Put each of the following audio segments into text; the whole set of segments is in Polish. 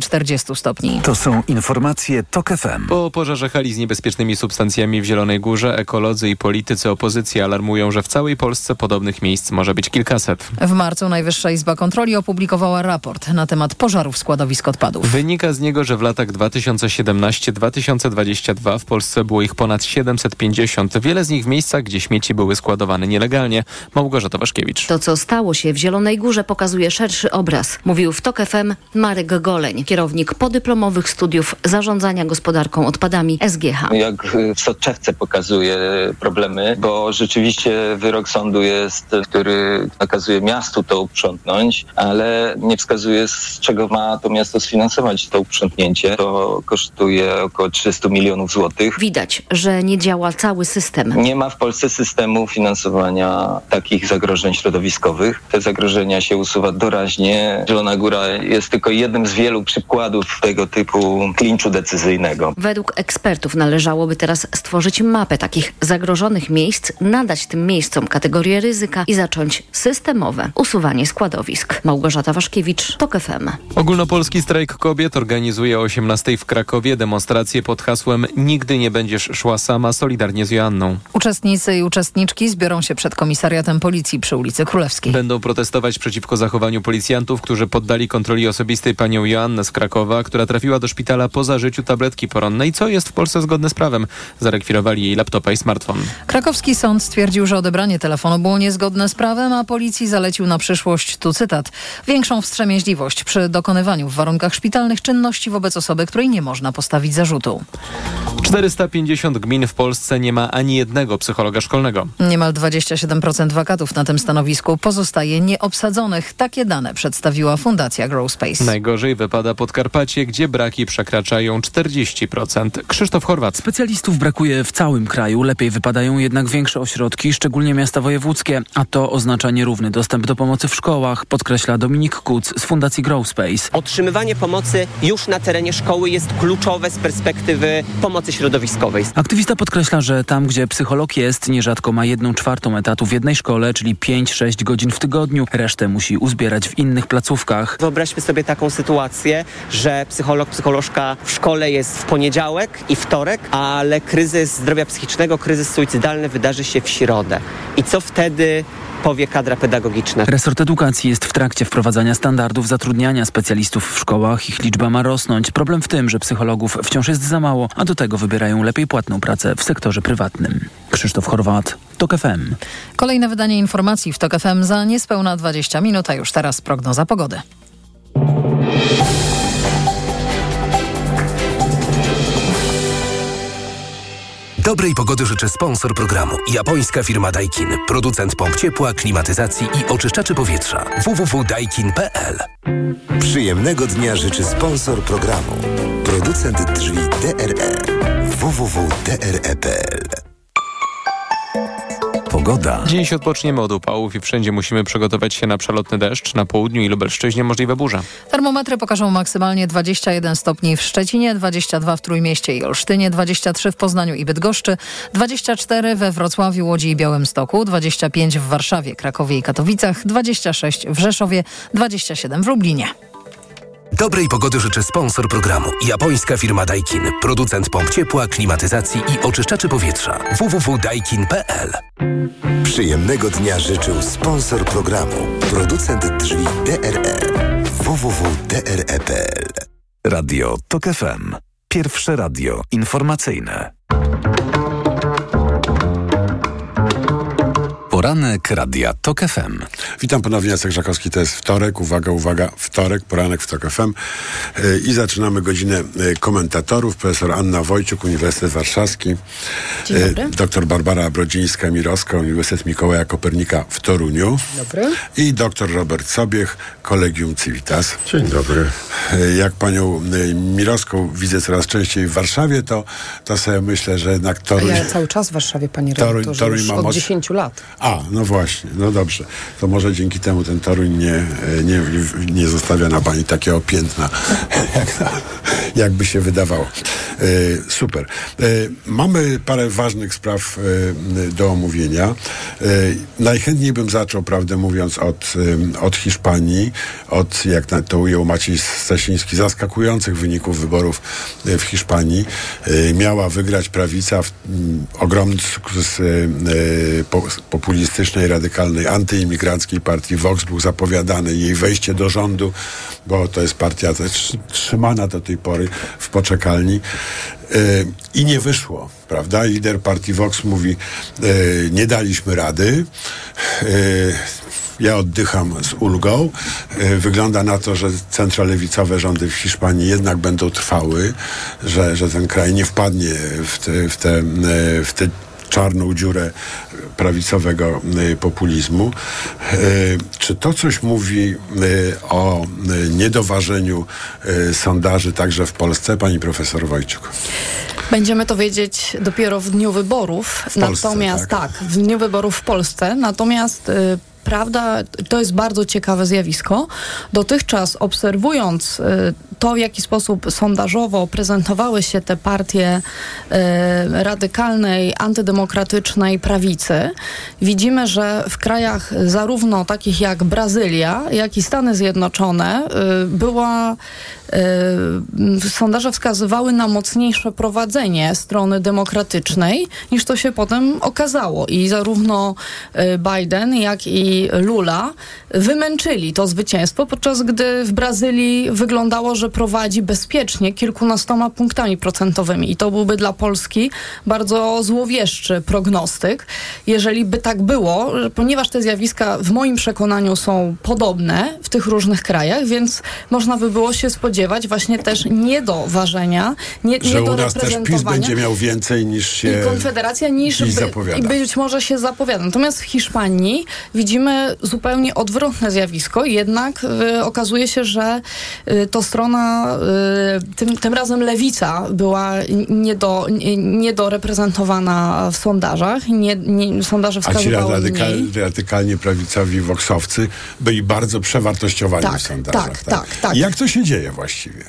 40 stopni. To są informacje TOK FM. Po pożarze hali z niebezpiecznymi substancjami w Zielonej Górze ekolodzy i politycy opozycji alarmują, że w całej Polsce podobnych miejsc może być kilkaset. W marcu Najwyższa Izba Kontroli opublikowała raport na temat pożarów składowisk odpadów. Wynika z niego, że w latach 2017-2022 w Polsce było ich ponad 750. Wiele z nich w miejscach, gdzie śmieci były składowane nielegalnie. Małgorzata Waszkiewicz. To, co stało się w Zielonej Górze pokazuje szerszy obraz. Mówił w TOK FM Marek Goleń, kierownik podyplomowych studiów zarządzania gospodarką odpadami SGH. Jak w soczewce pokazuje problemy, bo rzeczywiście wyrok sądu jest, który nakazuje miastu to uprzątnąć, ale nie wskazuje z czego ma to miasto sfinansować to uprzątnięcie. To kosztuje około 300 milionów złotych. Widać, że nie działa cały system. Nie ma w Polsce systemu finansowania takich zagrożeń środowiskowych. Te zagrożenia się usuwa doraźnie. Zielona Góra jest tylko jednym z wielu przykładów tego typu klinczu decyzyjnego. Według ekspertów należałoby teraz stworzyć mapę takich zagrożonych miejsc, nadać tym miejscom kategorię ryzyka i zacząć systemowe usuwanie składowisk. Małgorzata Waszkiewicz, TOK FM. Ogólnopolski strajk kobiet organizuje o 18 w Krakowie demonstrację pod hasłem Nigdy nie będziesz szła sama, solidarnie z Joanną. Uczestnicy i uczestniczki zbiorą się przed komisariatem policji przy ulicy Królewskiej. Będą protestować przeciwko zachowaniu policjantów, którzy poddali kontroli osobistej panią Joannę z Krakowa, która trafiła do szpitala po zażyciu tabletki poronnej, co jest w Polsce zgodne z prawem. Zarekwirowali jej laptopa i smartfon. Krakowski sąd stwierdził, że odebranie telefonu było niezgodne z prawem, a policji zalecił na przyszłość, tu cytat, większą wstrzemięźliwość przy dokonywaniu w warunkach szpitalnych czynności wobec osoby, której nie można postawić zarzutu. 450 gmin w Polsce nie ma ani jednego psychologa szkolnego. Niemal 27% wakatów na tym stanowisku pozostaje nieobsadzonych. Takie dane przedstawiła Fundacja Growspace. Najgorzej wypada Podkarpacie, gdzie braki przekraczają 40%. Krzysztof Chorwat. Specjalistów brakuje w całym kraju, lepiej wypadają jednak większe ośrodki, szczególnie miasta wojewódzkie, a to oznacza nierówny dostęp do pomocy w szkołach, podkreśla Dominik Kuc z Fundacji Growspace. Otrzymywanie pomocy już na terenie szkoły jest kluczowe z perspektywy pomocy środowiskowej. Aktywista podkreśla, że tam, gdzie psycholog jest, nierzadko ma jedną czwartą etatu w jednej szkole, czyli 5-6 godzin w tygodniu, resztę musi uzbierać w innych placówkach. Wyobraźmy sobie taką sytuację, że psycholog, psycholożka w szkole jest w poniedziałek i wtorek, ale kryzys zdrowia psychicznego, kryzys suicydalny wydarzy się w środę. I co wtedy powie kadra pedagogiczna. Resort edukacji jest w trakcie wprowadzania standardów zatrudniania specjalistów w szkołach. Ich liczba ma rosnąć. Problem w tym, że psychologów wciąż jest za mało, a do tego wybierają lepiej płatną pracę w sektorze prywatnym. Krzysztof Chorwat, TOK FM. Kolejne wydanie informacji w TOK FM za niespełna 20 minut, a już teraz prognoza pogody. Dobrej pogody życzę sponsor programu. Japońska firma Daikin. Producent pomp ciepła, klimatyzacji i oczyszczaczy powietrza. www.daikin.pl Przyjemnego dnia życzy sponsor programu. Producent drzwi DRE. www.dre.pl Pogoda. Dziś odpoczniemy od upałów i wszędzie musimy przygotować się na przelotny deszcz. Na południu i Lubelszczyźnie możliwe burze. Termometry pokażą maksymalnie 21 stopni w Szczecinie, 22 w Trójmieście i Olsztynie, 23 w Poznaniu i Bydgoszczy, 24 we Wrocławiu, Łodzi i Białymstoku, 25 w Warszawie, Krakowie i Katowicach, 26 w Rzeszowie, 27 w Lublinie. Dobrej pogody życzę sponsor programu. Japońska firma Daikin. Producent pomp ciepła, klimatyzacji i oczyszczaczy powietrza. www.daikin.pl Przyjemnego dnia życzył sponsor programu. Producent drzwi DRE. www.dre.pl Radio TOK FM. Pierwsze radio informacyjne. Poranek Radia TOK FM. Witam ponownie, Jacek Żakowski, to jest wtorek, uwaga, uwaga, wtorek, poranek w TOK FM yy, i zaczynamy godzinę yy, komentatorów, profesor Anna Wojciuk, Uniwersytet Warszawski, Dzień dobry. yy, doktor Barbara Brodzińska-Mirowska, Uniwersytet Mikołaja Kopernika w Toruniu Dobry. i doktor Robert Sobiech, Kolegium Civitas. Dzień dobry. Jak panią Mirowską widzę coraz częściej w Warszawie, to, to sobie myślę, że jednak Toruń... Ja cały czas w Warszawie, panie Toruń- redaktorze, Toruń już ma od moc- 10 lat. A, no właśnie, no dobrze. To może dzięki temu ten Toruń nie, nie, nie zostawia na pani takiego piętna jak na, jakby się wydawało. E, super. E, mamy parę ważnych spraw e, do omówienia. E, najchętniej bym zaczął, prawdę mówiąc, od, e, od Hiszpanii, od, jak to ujął Maciej Stasiński, zaskakujących wyników wyborów e, w Hiszpanii. E, miała wygrać prawica, w, ogromny sukces e, po, populistycznej, radykalnej, antyimigranckiej partii Vox był zapowiadany. Jej wejście do rządu, bo to jest partia trzymana do tej pory w poczekalni. E, I nie wyszło, prawda? Lider partii Vox mówi, e, nie daliśmy rady. E, ja oddycham z ulgą. Wygląda na to, że centrolewicowe rządy w Hiszpanii jednak będą trwały, że, że ten kraj nie wpadnie w te, w te, w te czarną dziurę prawicowego e, populizmu. E, Czy to coś mówi e, o niedoważeniu sondaży także w Polsce, pani profesor Wojciuk? Będziemy to wiedzieć dopiero w dniu wyborów. Polsce, natomiast tak? tak? w dniu wyborów w Polsce. Natomiast y, prawda, to jest bardzo ciekawe zjawisko. Dotychczas obserwując y, to, w jaki sposób sondażowo prezentowały się te partie y, radykalnej, antydemokratycznej prawicy, widzimy, że w krajach zarówno takich jak Brazylia, jak i Stany Zjednoczone y, była sondaże wskazywały na mocniejsze prowadzenie strony demokratycznej, niż to się potem okazało. I zarówno y, Biden, jak i Lula wymęczyli to zwycięstwo, podczas gdy w Brazylii wyglądało, że prowadzi bezpiecznie kilkunastoma punktami procentowymi. I to byłby dla Polski bardzo złowieszczy prognostyk, jeżeli by tak było, ponieważ te zjawiska w moim przekonaniu są podobne w tych różnych krajach, więc można by było się spodziewać właśnie też niedoważenia, nie, Że u nas też PiS będzie miał więcej niż się... I Konfederacja niż by, zapowiada. i być może się zapowiada. Natomiast w Hiszpanii widzimy zupełnie odwrotne zjawisko. Jednak y, okazuje się, że y, to strona, y, tym, tym razem lewica była niedo, nie- niedoreprezentowana w sondażach. Nie, nie, sondaże A ci wskazywały radykal, radykalnie prawicowi woksowcy byli bardzo przewartościowani Tak, w sondażach. tak, tak, tak. I jak to się dzieje właściwie?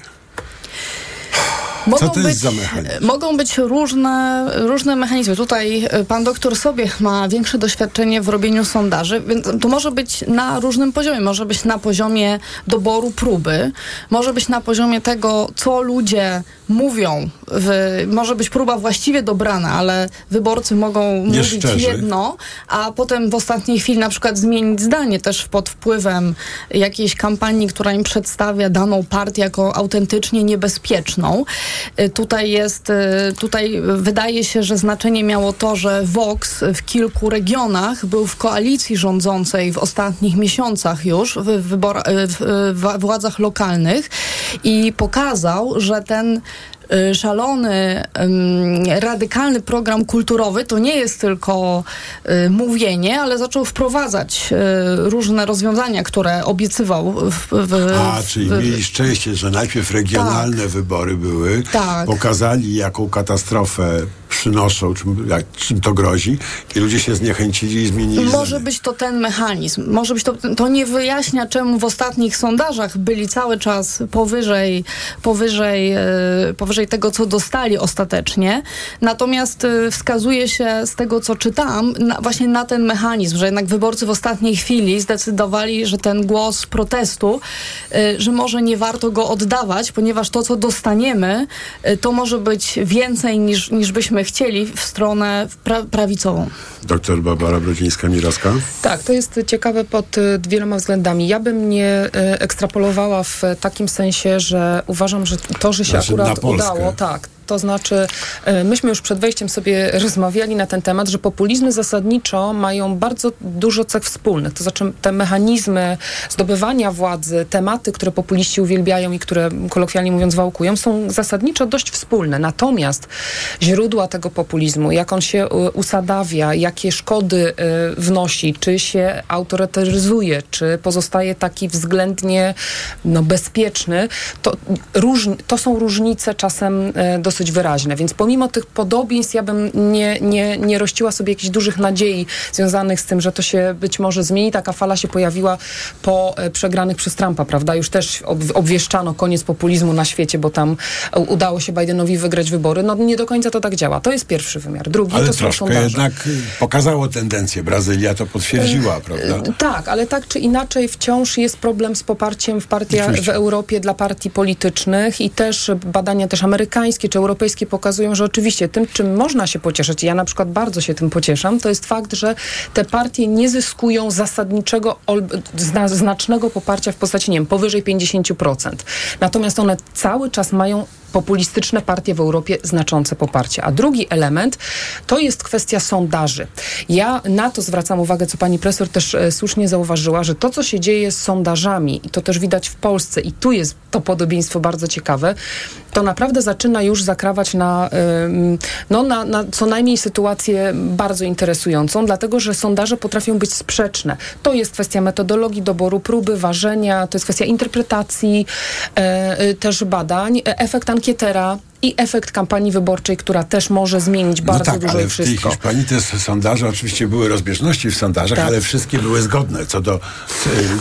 Mogą być? Mogą być różne, różne mechanizmy. Tutaj y, pan doktor Sobiech ma większe doświadczenie w robieniu sondaży, więc to może być na różnym poziomie. Może być na poziomie doboru próby, może być na poziomie tego, co ludzie mówią. Może być próba właściwie dobrana, ale wyborcy mogą mówić szczerzy. jedno, a potem w ostatniej chwili na przykład zmienić zdanie też pod wpływem jakiejś kampanii, która im przedstawia daną partię jako autentycznie niebezpieczną. Y, Tutaj jest, y, tutaj wydaje się, że znaczenie miało to, że Vox w kilku regionach był w koalicji rządzącej w ostatnich miesiącach już w, wybora, y, w, władzach lokalnych i pokazał, że ten szalony, ym, radykalny program kulturowy to nie jest tylko y, mówienie, ale zaczął wprowadzać y, różne rozwiązania, które obiecywał w, w, A, czyli w, mieli szczęście, że najpierw regionalne wybory były, Tak. pokazali jaką katastrofę przynoszą, czym, jak, czym to grozi i ludzie się zniechęcili i zmienili Może zdanie. być to ten mechanizm. Może być to, to nie wyjaśnia, czemu w ostatnich sondażach byli cały czas powyżej, powyżej, e, powyżej tego, co dostali ostatecznie. Natomiast e, wskazuje się z tego, co czytałam, na, właśnie na ten mechanizm, że jednak wyborcy w ostatniej chwili zdecydowali, że ten głos protestu, e, że może nie warto go oddawać, ponieważ to, co dostaniemy, to może być więcej niż, niż byśmy chcieli w stronę pra, prawicową. Doktor Barbara Brodzińska-Mirowska. Tak, to jest ciekawe pod y, wieloma względami. Ja bym nie y, ekstrapolowała w takim sensie, że uważam, że to, że się Znaczy, na akurat udało, tak. To znaczy, y, myśmy już przed wejściem sobie rozmawiali na ten temat, że populizmy zasadniczo mają bardzo dużo cech wspólnych. To znaczy, te mechanizmy zdobywania władzy, tematy, które populiści uwielbiają i które kolokwialnie mówiąc wałkują, są zasadniczo dość wspólne. Natomiast źródła tego populizmu, jak on się y, usadawia, jakie szkody y, wnosi, czy się autorytaryzuje, czy pozostaje taki względnie no, bezpieczny, to, różni, to są różnice czasem dosyć dosyć wyraźne. Więc pomimo tych podobieństw ja bym nie, nie, nie rościła sobie jakichś dużych nadziei związanych z tym, że to się być może zmieni. Taka fala się pojawiła po e, przegranych przez Trumpa, prawda? Już też ob, obwieszczano koniec populizmu na świecie, bo tam e, udało się Bidenowi wygrać wybory. No nie do końca to tak działa. To jest pierwszy wymiar. Drugi Ale to są troszkę sondaże. jednak y, pokazało tendencję. Brazylia to potwierdziła, prawda? Tak, ale tak czy inaczej wciąż jest problem z poparciem w partiach w. Europie dla partii politycznych i też badania też amerykańskie czy europejskie pokazują, że oczywiście tym, czym można się pocieszyć, ja na przykład bardzo się tym pocieszam, to jest fakt, że te partie nie zyskują zasadniczego, znacznego poparcia w postaci, nie wiem, powyżej 50%. Natomiast one cały czas mają populistyczne partie w Europie znaczące poparcie. A drugi element to jest kwestia sondaży. Ja na to zwracam uwagę, co pani profesor też e, słusznie zauważyła, że to, co się dzieje z sondażami, i to też widać w Polsce, i tu jest to podobieństwo bardzo ciekawe, to naprawdę zaczyna już zakrawać na, no, na, na co najmniej sytuację bardzo interesującą, dlatego że sondaże potrafią być sprzeczne. To jest kwestia metodologii doboru próby, ważenia, to jest kwestia interpretacji, e, e, też badań, e, efekt ankietera i efekt kampanii wyborczej, która też może zmienić No bardzo tak, dużo ale i w tej wszystko. Hiszpanii te sondaże oczywiście były rozbieżności w sondażach, Tak. ale wszystkie były zgodne co do y,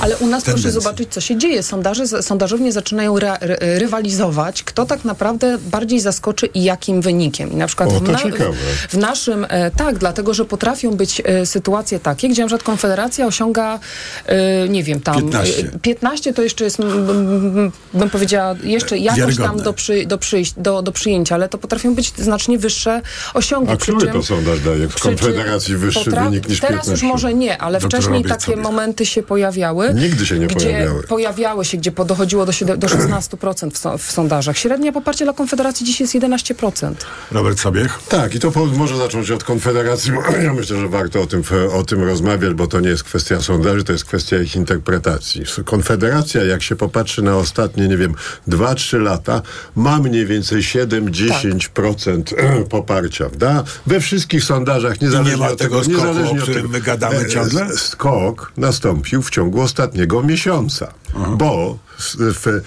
Ale u nas proszę tendencji. zobaczyć, co się dzieje. Sondaże, sondażownie zaczynają ry, ry, rywalizować, kto tak naprawdę bardziej zaskoczy i jakim wynikiem. I na przykład O, w, to na, ciekawe. w, naszym, e, tak, dlatego, że potrafią być e, sytuacje takie, gdzie na przykład Konfederacja osiąga, e, nie wiem, tam 15. e, 15 to jeszcze jest, m, m, m, bym powiedziała, jeszcze jakoś tam do, przy, do, przyjść, do, do przyjęcia, ale to potrafią być znacznie wyższe osiągi. A Przy który czym- to sondaż daje? W Konfederacji wyższy potra- wynik niż Teraz 15? już może nie, ale Doktor wcześniej Robiec takie sobie. momenty się pojawiały. Nigdy się nie gdzie pojawiały. Pojawiały się, gdzie dochodziło do, do 16% w, so, w sondażach. Średnia poparcie dla Konfederacji dziś jest 11%. Robert Sobiech? Tak, i to po, może zacząć od Konfederacji, bo ja myślę, że warto o tym, o tym rozmawiać, bo to nie jest kwestia sondaży, to jest kwestia ich interpretacji. Konfederacja, jak się popatrzy na ostatnie, nie wiem, 2-3 lata, ma mniej więcej 7-10% poparcia. Da? We wszystkich sondażach, niezależnie nie ma od tego skoku, niezależnie o którym my gadamy e, ciągle? Skok nastąpił w ciągu ostatniego miesiąca, bo s- w, e,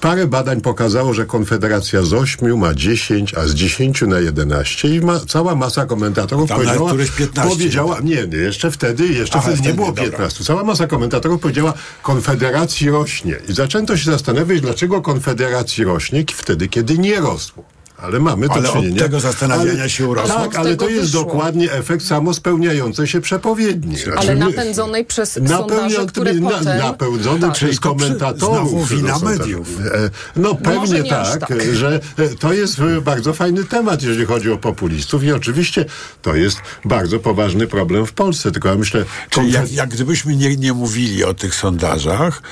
parę badań pokazało, że Konfederacja z 8 ma 10, a z 10 na 11 i ma, cała masa komentatorów Tam powiedziała, któreś 15. powiedziała nie, nie, jeszcze wtedy, jeszcze Aha, wtedy nie było dobra. 15. Cała masa komentatorów powiedziała, Konfederacji rośnie. I zaczęto się zastanawiać, dlaczego Konfederacji rośnie wtedy, kiedy nie rosło. Ale mamy do Ale od czynienia. tego zastanawiania się urosło. Tak, Od ale to jest wyszło. dokładnie efekt samospełniającej się przepowiedni. Ale Znaczy, my- napędzonej przez sondaże, które na, potem... Napędzony Tak. przez przy- komentatorów. znowu że wina to tak- mediów. E, No pewnie tak, tak. że e, to jest e, bardzo fajny temat, jeżeli chodzi o populistów i oczywiście to jest bardzo poważny problem w Polsce, tylko ja myślę... Czyli jak, jak gdybyśmy nie, nie mówili o tych sondażach,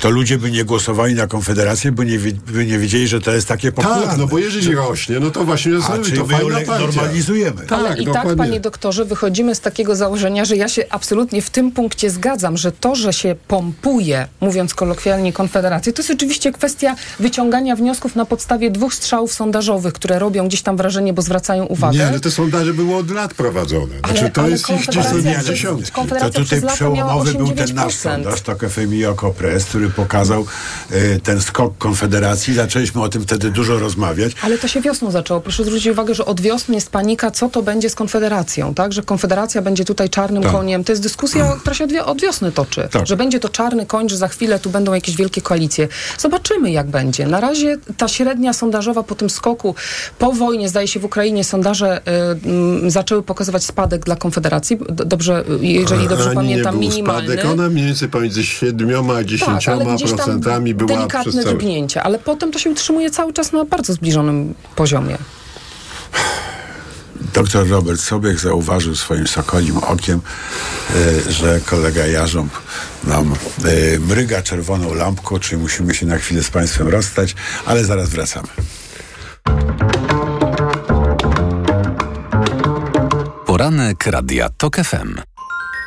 to ludzie by nie głosowali na Konfederację, by nie, by nie wiedzieli, że to jest takie popularne. Tak, no bo jeżeli rośnie, no to właśnie A, czyli to my ją le- normalizujemy. Ale Tak, i tak, dokładnie. panie doktorze, wychodzimy z takiego założenia, że ja się absolutnie w tym punkcie zgadzam, że to, że się pompuje, mówiąc kolokwialnie, Konfederację, to jest oczywiście kwestia wyciągania wniosków na podstawie dwóch strzałów sondażowych, które robią gdzieś tam wrażenie, bo zwracają uwagę. Nie, ale te sondaże były od lat prowadzone. Znaczy, Ale- to ale jest ich dziesiątki. To Konfederacja tutaj przez lata miała przełomowy był ten 8-9%. nasz sondaż, TOK FM i Okopres, który pokazał e, ten skok Konfederacji. Zaczęliśmy o tym wtedy dużo rozmawiać. Ale to się wiosną zaczęło. Proszę zwrócić uwagę, że od wiosny jest panika, co to będzie z Konfederacją, tak? Że Konfederacja będzie tutaj czarnym Tak. koniem. To jest dyskusja, która się od, wi- od wiosny toczy. Tak. Że będzie to czarny koń, że za chwilę tu będą jakieś wielkie koalicje. Zobaczymy, jak będzie. Na razie ta średnia sondażowa po tym skoku, po wojnie, zdaje się w Ukrainie, sondaże y, mm, zaczęły pokazywać spadek dla Konfederacji. Dobrze, y, jeżeli dobrze Ani pamiętam, nie był minimalny. Spadek. Ona mniej więcej pomiędzy 7 a 10 Tak, procentami była przez delikatne cały... drgnięcie, ale potem to się utrzymuje cały czas na bardzo zbliżonym poziomie. Doktor Robert Sobiech zauważył swoim sokolim okiem, e, że kolega Jarząb nam e, mryga czerwoną lampką, czyli musimy się na chwilę z Państwem rozstać, ale zaraz wracamy. Poranek Radia TOK FM.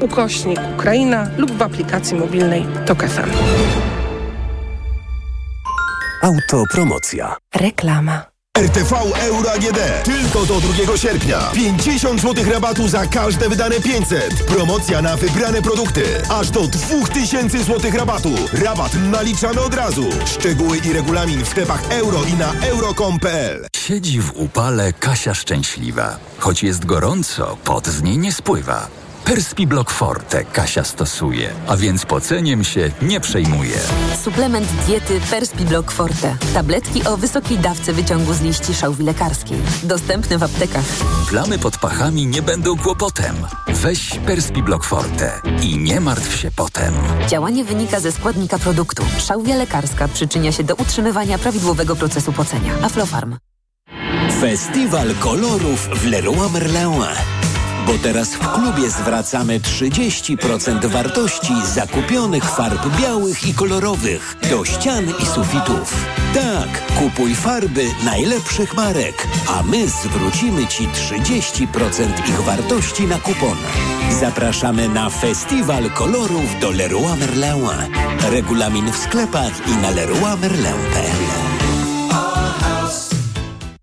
ukośnik Ukraina lub w aplikacji mobilnej TOK FM. Autopromocja. Reklama. RTV Euro AGD. Tylko do 2 sierpnia. 50 zł rabatu za każde wydane 500. Promocja na wybrane produkty. Aż do 2000 zł rabatu. Rabat naliczamy od razu. Szczegóły i regulamin w sklepach euro i na euro.com.pl. Siedzi w upale Kasia szczęśliwa. Choć jest gorąco, pot z niej nie spływa. Perspi Block Forte Kasia stosuje, a więc poceniem się nie przejmuje. Suplement diety Perspi Block Forte. Tabletki o wysokiej dawce wyciągu z liści szałwi lekarskiej. Dostępne w aptekach. Plamy pod pachami nie będą kłopotem. Weź Perspi Block Forte i nie martw się potem. Działanie wynika ze składnika produktu. Szałwia lekarska przyczynia się do utrzymywania prawidłowego procesu pocenia. Aflofarm. Festiwal kolorów w Leroy Merlin. Bo teraz w klubie zwracamy 30% wartości zakupionych farb białych i kolorowych do ścian i sufitów. Tak, kupuj farby najlepszych marek, a my zwrócimy Ci 30% ich wartości na kupon. Zapraszamy na Festiwal Kolorów do Leroy Merlin. Regulamin w sklepach i na leroymerlin.pl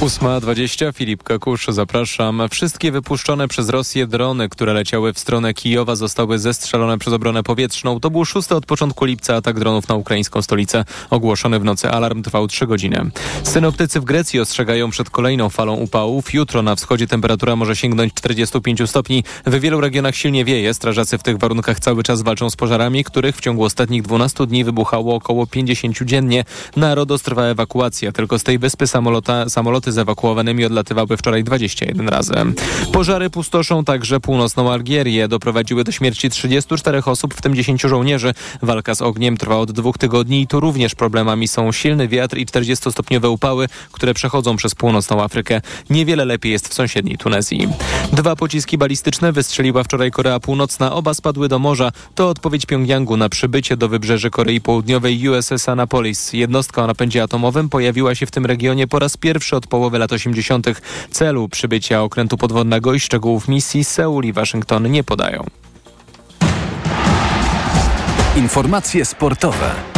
8.20, Filip Kakusz, zapraszam. Wszystkie wypuszczone przez Rosję drony, które leciały w stronę Kijowa, zostały zestrzelone przez obronę powietrzną. To był szósty od początku lipca atak dronów na ukraińską stolicę. Ogłoszony w nocy alarm trwał 3 godziny. Synoptycy w Grecji ostrzegają przed kolejną falą upałów. Jutro na wschodzie temperatura może sięgnąć 45 stopni. W wielu regionach silnie wieje. Strażacy w tych warunkach cały czas walczą z pożarami, których w ciągu ostatnich 12 dni wybuchało około 50 dziennie. Na Rodos trwa ewakuacja. Tylko z tej wyspy samolota, samoloty z ewakuowanymi odlatywały wczoraj 21 razy. Pożary pustoszą także północną Algierię. Doprowadziły do śmierci 34 osób, w tym 10 żołnierzy. Walka z ogniem trwa od dwóch tygodni i tu również problemami są silny wiatr i 40-stopniowe upały, które przechodzą przez północną Afrykę. Niewiele lepiej jest w sąsiedniej Tunezji. Dwa pociski balistyczne wystrzeliła wczoraj Korea Północna. Oba spadły do morza. To odpowiedź Pjongjangu na przybycie do wybrzeży Korei Południowej USS Annapolis. Jednostka o napędzie atomowym pojawiła się w tym regionie po raz pierwszy od połowy lat 80. Celu przybycia okrętu podwodnego i szczegółów misji Seul i Waszyngton nie podają. Informacje sportowe.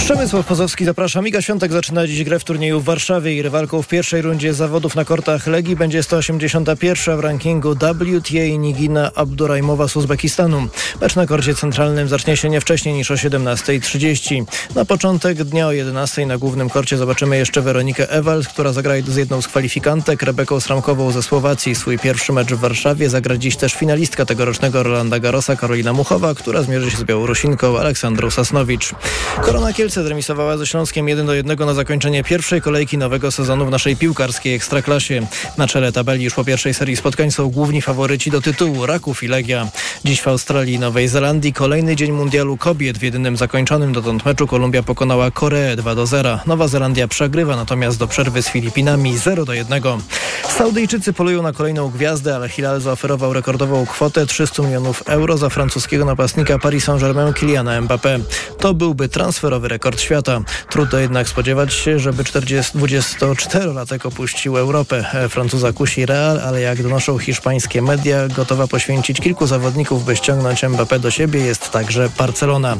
Przemysław Pozowski, zapraszam. Iga Świątek zaczyna dziś grę w turnieju w Warszawie i rywalką w pierwszej rundzie zawodów na kortach Legii będzie 181 w rankingu WTA Nigina Abdurajmowa z Uzbekistanu. Mecz na korcie centralnym zacznie się nie wcześniej niż o 17.30. Na początek dnia o 11.00 na głównym korcie zobaczymy jeszcze Weronikę Ewald, która zagra z jedną z kwalifikantek, Rebeką Sramkową ze Słowacji. Swój pierwszy mecz w Warszawie zagra dziś też finalistka tegorocznego Rolanda Garosa Karolina Muchowa, która zmierzy się z Białorusinką Aleksandrą Sasnowicz. Korona Kielce zremisowała ze Śląskiem 1 do 1 na zakończenie pierwszej kolejki nowego sezonu w naszej piłkarskiej ekstraklasie. Na czele tabeli już po pierwszej serii spotkań są główni faworyci do tytułu Raków i Legia. Dziś w Australii i Nowej Zelandii kolejny dzień mundialu kobiet. W jedynym zakończonym dotąd meczu Kolumbia pokonała Koreę 2 do 0. Nowa Zelandia przegrywa natomiast do przerwy z Filipinami 0 do 1. Saudyjczycy polują na kolejną gwiazdę, ale Hilal zaoferował rekordową kwotę 300 milionów euro za francuskiego napastnika Paris Saint-Germain Kyliana Mbappé. To byłby transferowy rekord świata. Trudno jednak spodziewać się, żeby 40, 24-latek opuścił Europę. Francuza kusi Real, ale jak donoszą hiszpańskie media, gotowa poświęcić kilku zawodników, by ściągnąć Mbappé do siebie jest także Barcelona.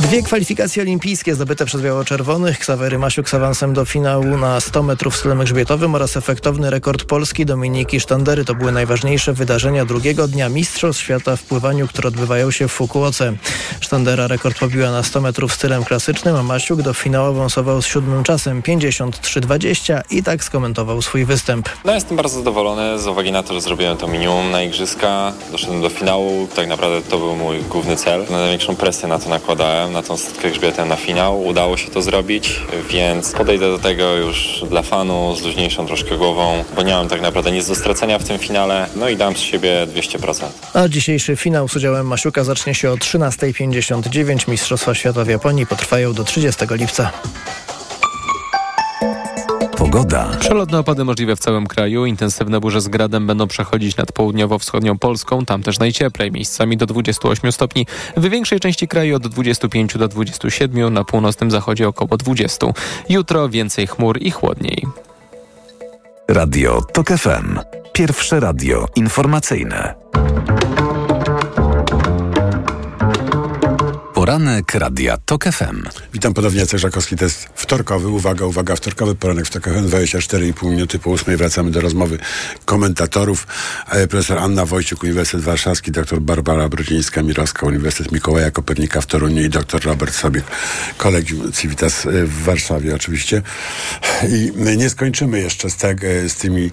Dwie kwalifikacje olimpijskie zdobyte przez biało-czerwonych. Ksawery Masiuk z awansem do finału na 100 metrów stylem grzbietowym oraz efektowny rekord Polski Dominiki Sztandery. To były najważniejsze wydarzenia drugiego dnia Mistrzostw Świata w pływaniu, które odbywają się w Fukuoce. Sztandera rekord pobiła na 100 metrów stylem klasycznym, Masiuk do finału awansował z siódmym czasem 53-20 i tak skomentował swój występ. No jestem bardzo zadowolony z uwagi na to, że zrobiłem to minimum na igrzyska. Doszedłem do finału. Tak naprawdę to był mój główny cel. Największą presję na to nakładałem, na tą setkę grzbietem na finał. Udało się to zrobić, więc podejdę do tego już dla fanu, z luźniejszą troszkę głową, bo nie mam tak naprawdę nic do stracenia w tym finale. No i dam z siebie 200%. A dzisiejszy finał z udziałem Masiuka zacznie się o 13.59. Mistrzostwa Świata w Japonii potrwają do 30 lipca. Pogoda. Przelotne opady możliwe w całym kraju. Intensywne burze z gradem będą przechodzić nad południowo-wschodnią Polską. Tam też najcieplej, miejscami do 28 stopni. W większej części kraju od 25 do 27, na północnym zachodzie około 20. Jutro więcej chmur i chłodniej. Radio TOK FM. Pierwsze radio informacyjne. Poranek Radia TOK FM. Witam ponownie, Jacek Żakowski. To jest wtorkowy, uwaga, uwaga, wtorkowy poranek w TOK FM. 24,5 minuty po 8 wracamy do rozmowy komentatorów. E, profesor Anna Wojciuk, Uniwersytet Warszawski, dr Barbara Brudzińska-Mirowska, Uniwersytet Mikołaja Kopernika w Toruniu i dr Robert Sobiek, Kolegium Civitas e, w Warszawie oczywiście. I nie skończymy jeszcze z, tak, e, z tymi,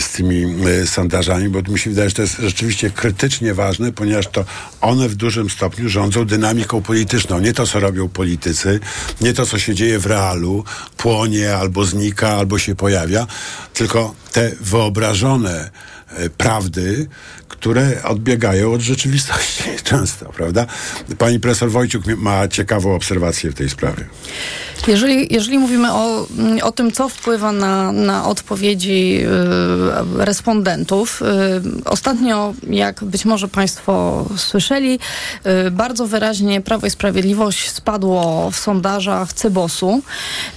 z tymi sondażami, bo mi się wydaje, że to jest rzeczywiście krytycznie ważne, ponieważ to one w dużym stopniu rządzą dynamiką polityczną. Nie to, co robią politycy, nie to, co się dzieje w realu, płonie albo znika, albo się pojawia, tylko te wyobrażone e, prawdy, które odbiegają od rzeczywistości często, prawda? Pani profesor Wojciuk ma ciekawą obserwację w tej sprawie. Jeżeli, jeżeli mówimy o, o tym, co wpływa na, na odpowiedzi y, respondentów, y, ostatnio, jak być może Państwo słyszeli, y, bardzo wyraźnie Prawo i Sprawiedliwość spadło w sondażach Cebosu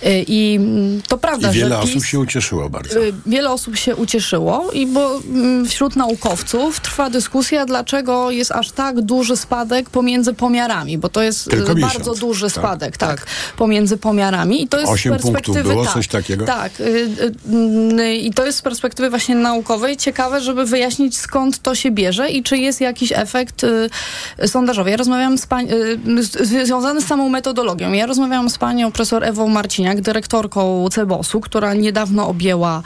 y, i to prawda, I wiele że osób PiS, się ucieszyło bardzo. Y, Wiele osób się ucieszyło, i bo mm, wśród naukowców trwa dyskusja, dlaczego jest aż tak duży spadek pomiędzy pomiarami, bo to jest Tylko miesiąc, bardzo duży tak. spadek, tak, pomiędzy pomiarami. I to jest Osiem z perspektywy było, tak, coś takiego? Tak. y, y, y, I to jest z perspektywy właśnie naukowej ciekawe, żeby wyjaśnić skąd to się bierze i czy jest jakiś efekt sondażowy. Ja rozmawiałam z z, związany z samą metodologią. Ja rozmawiałam z panią profesor Ewą Marciniak, dyrektorką CEBOS-u, która niedawno objęła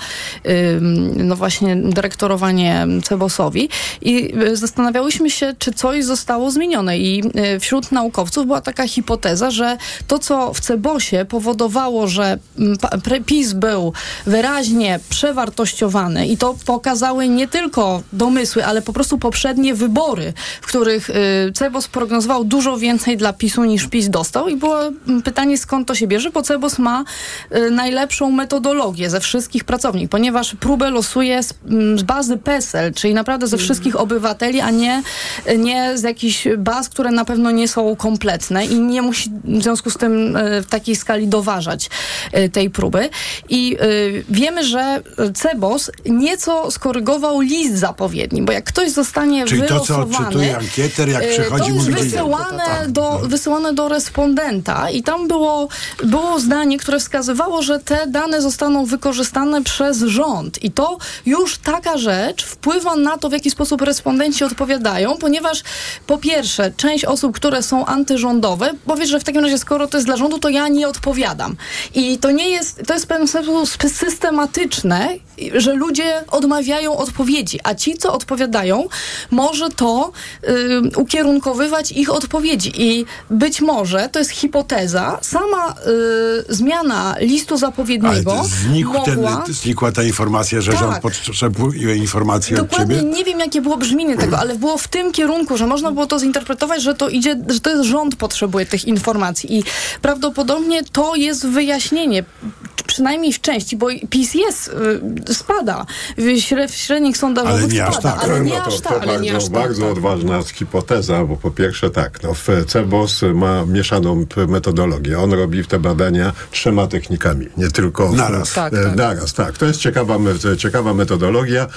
y, no właśnie dyrektorowanie CEBOS-owi. I y, zastanawiałyśmy się, czy coś zostało zmienione. I y, wśród naukowców była taka hipoteza, że to, co w CEBOS-ie powodowało, że mm, PiS był wyraźnie przewartościowany i to pokazały nie tylko domysły, ale po prostu poprzednie wybory, w których y, CEBOS prognozował dużo więcej dla PiSu niż PiS dostał. I było mm, pytanie skąd to się bierze, bo CEBOS ma najlepszą metodologię ze wszystkich pracowników, ponieważ próbę losuje z, mm, z bazy PESEL, czyli naprawdę ze wszystkich obywateli, a nie, nie z jakichś baz, które na pewno nie są kompletne i nie musi w związku z tym y, w takiej skali doważać y, tej próby. I y, wiemy, że CEBOS nieco skorygował list zapowiedni, bo jak ktoś zostanie Czyli to, co wylosowany... odczytuje ankieter, jak przychodzi, to jest mówi, dzień wysyłane dobry. do, wysyłane do respondenta i tam było, było zdanie, które wskazywało, że te dane zostaną wykorzystane przez rząd i to już taka rzecz wpływa na to, w jaki sposób respondenci odpowiadają, ponieważ po pierwsze, część osób, które są antyrządowe, powie, że w takim razie, skoro to jest dla rządu, to ja nie odpowiadam. I to nie jest, to jest w pewien sposób systematyczne, że ludzie odmawiają odpowiedzi, a ci, co odpowiadają, może to y, ukierunkowywać ich odpowiedzi. I być może, to jest hipoteza, sama y, zmiana listu Ale zapowiedniego to znikł mogła... ten, znikła ta informacja, że Tak. rząd potrzebuje informacji od Dokładnie ciebie? nie wiem, jakie było brzmienie tego, ale było w tym kierunku, że można było to zinterpretować, że to idzie, że to jest rząd potrzebuje tych informacji i prawdopodobnie to jest wyjaśnienie, przynajmniej w części, bo PiS jest, y, spada. W, śre- w średnich sondażowych Ale nie aż spada, tak. ale nie no to, aż to tak. ale nie bardzo, aż tak, bardzo tak. odważna hipoteza, bo po pierwsze tak, no, w CEBOS ma mieszaną metodologię. On robi te badania trzema technikami, nie tylko Naraz. Tak, e, tak. naraz. Tak, to jest ciekawa, ciekawa metodologia.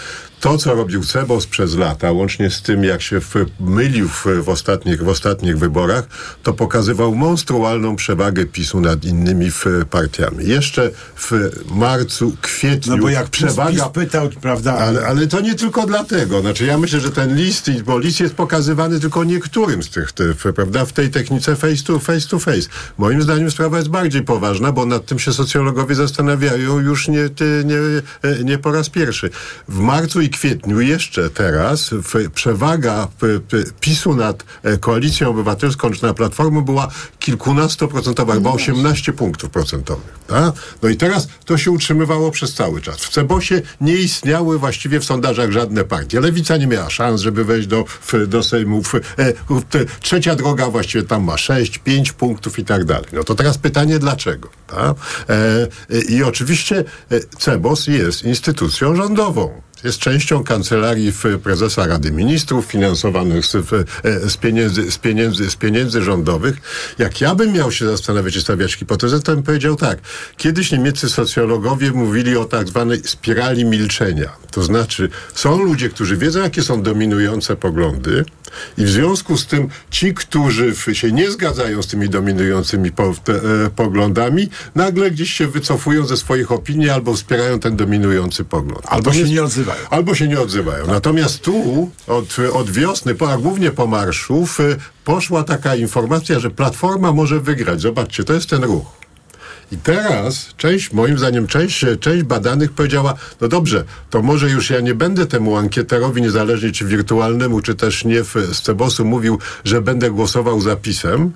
To, co robił CEBOS przez lata, łącznie z tym, jak się w, mylił w, w, ostatnich, w ostatnich wyborach, to pokazywał monstrualną przewagę PiSu nad innymi partiami. Jeszcze w marcu, kwietniu No bo jak przewaga... PiS pytał, prawda? Ale, ale to nie tylko dlatego. Znaczy ja myślę, że ten list, bo list jest pokazywany tylko niektórym z tych, tych prawda, w tej technice face to, face to face. Moim zdaniem sprawa jest bardziej poważna, bo nad tym się socjologowie zastanawiają już nie, nie, e, nie po raz pierwszy. W marcu i kwietniu jeszcze teraz przewaga PiSu nad e, Koalicją Obywatelską czy na Platformą była kilkunastoprocentowa, chyba 18 punktów procentowych. Tak? No i teraz to się utrzymywało przez cały czas. W Cebosie nie istniały właściwie w sondażach żadne partie. Lewica nie miała szans, żeby wejść do, do Sejmu. W, e, trzecia droga właściwie tam ma 6, 5 punktów i tak dalej. No to teraz pytanie dlaczego? Tak? E, I oczywiście Cebos jest instytucją rządową. Jest częścią kancelarii prezesa Rady Ministrów, finansowanych z, e, z, pieniędzy, z, pieniędzy, z pieniędzy rządowych. Jak ja bym miał się zastanawiać i stawiać hipotezę, to bym powiedział tak. Kiedyś niemieccy socjologowie mówili o tak zwanej spirali milczenia. To znaczy, są ludzie, którzy wiedzą, jakie są dominujące poglądy i w związku z tym ci, którzy się nie zgadzają z tymi dominującymi po, te, e, poglądami, nagle gdzieś się wycofują ze swoich opinii albo wspierają ten dominujący pogląd. Albo się nie odzywają. Albo się nie odzywają. Natomiast tu od, od wiosny, a głównie po marszów, poszła taka informacja, że Platforma może wygrać. Zobaczcie, to jest ten ruch. I teraz część, moim zdaniem, część, część badanych powiedziała, no dobrze, to może już ja nie będę temu ankieterowi, niezależnie czy wirtualnemu, czy też nie w, z Cebosu mówił, że będę głosował za pisem,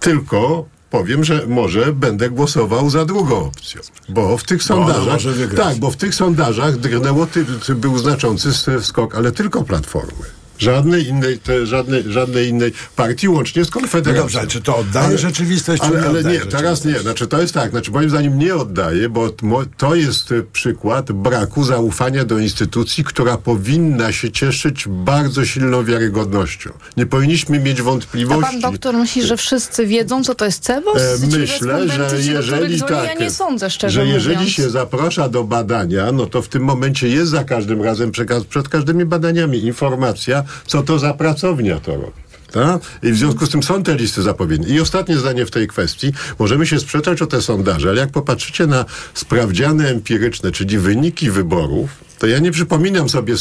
tylko powiem, że może będę głosował za drugą opcją. Bo w tych ona sondażach... Tak, bo w tych sondażach drgnęło, ty, ty, był znaczący skok, ale tylko Platformy. Żadnej innej, te, żadnej, żadnej innej partii, łącznie z Konfederacją. No dobrze, ale czy to oddaje rzeczywistość, czy ale, nie ale nie, teraz nie. Znaczy to jest tak, znaczy moim zdaniem nie oddaje, bo to jest y, przykład braku zaufania do instytucji, która powinna się cieszyć bardzo silną wiarygodnością. Nie powinniśmy mieć A wątpliwości. pan doktor myśli, że wszyscy wiedzą, co to jest CEBOS? E, Myślę, że jeżeli tak, Ja nie sądzę, szczerze że jeżeli mówiąc. się zaprasza do badania, no to w tym momencie jest za każdym razem, przekaz, przed każdymi badaniami informacja, co to za pracownia to robi. Tak? I w związku z tym są te listy zapowiedzi. I ostatnie zdanie w tej kwestii. Możemy się sprzeczać o te sondaże, ale jak popatrzycie na sprawdziane empiryczne, czyli wyniki wyborów, to ja nie przypominam sobie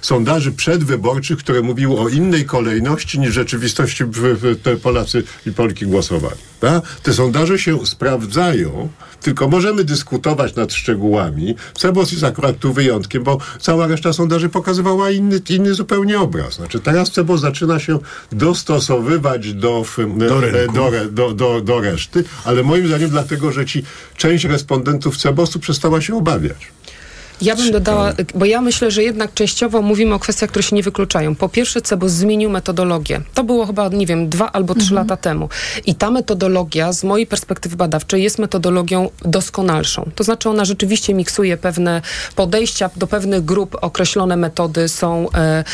sondaży przedwyborczych, które mówiły o innej kolejności niż w rzeczywistości te Polacy i Polki głosowali. Tak? Te sondaże się sprawdzają, tylko możemy dyskutować nad szczegółami. Cebos jest akurat tu wyjątkiem, bo cała reszta sondaży pokazywała inny, inny zupełnie obraz. Znaczy teraz Cebos zaczyna się dostosowywać do, Do re- do, do, do reszty, ale moim zdaniem dlatego, że ci część respondentów Cebosu przestała się obawiać. Ja bym dodała, bo ja myślę, że jednak częściowo mówimy o kwestiach, które się nie wykluczają. Po pierwsze, CEBOS zmienił metodologię. To było chyba, nie wiem, dwa albo trzy lata temu. I ta metodologia z mojej perspektywy badawczej jest metodologią doskonalszą. To znaczy ona rzeczywiście miksuje pewne podejścia do pewnych grup, określone metody są e, e,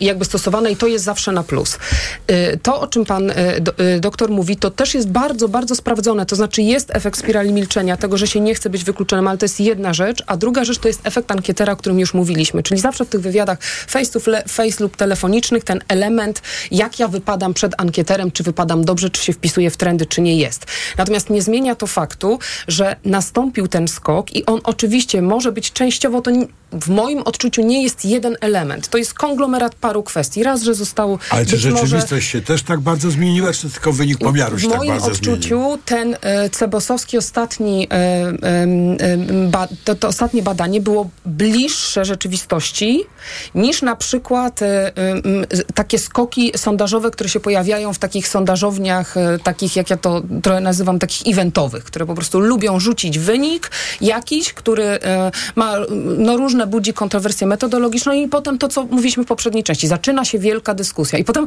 jakby stosowane i to jest zawsze na plus. E, to, o czym pan e, do, e, doktor mówi, to też jest bardzo, bardzo sprawdzone. To znaczy jest efekt spirali milczenia, tego, że się nie chce być wykluczonym, ale to jest jedna rzecz, a druga rzecz to jest efekt ankietera, o którym już mówiliśmy, czyli zawsze w tych wywiadach face to face lub telefonicznych ten element, jak ja wypadam przed ankieterem, czy wypadam dobrze, czy się wpisuję w trendy, czy nie jest. Natomiast nie zmienia to faktu, że nastąpił ten skok i on oczywiście może być częściowo, to w moim odczuciu nie jest jeden element. To jest konglomerat paru kwestii. Raz, że zostało Ale czy być może- rzeczywistość się też tak bardzo zmieniła, czy tylko wynik pomiaru się w tak moim bardzo odczuciu zmienił? ten e, cebosowski ostatni, e, em, em, ba, to, to ostatnie badanie było bliższe rzeczywistości niż na przykład e, takie skoki sondażowe, które się pojawiają w takich sondażowniach, e, takich jak ja to trochę nazywam, takich eventowych, które po prostu lubią rzucić wynik jakiś, który e, ma no, różne wspólne budzi kontrowersję metodologiczną i potem to, co mówiliśmy w poprzedniej części. Zaczyna się wielka dyskusja i potem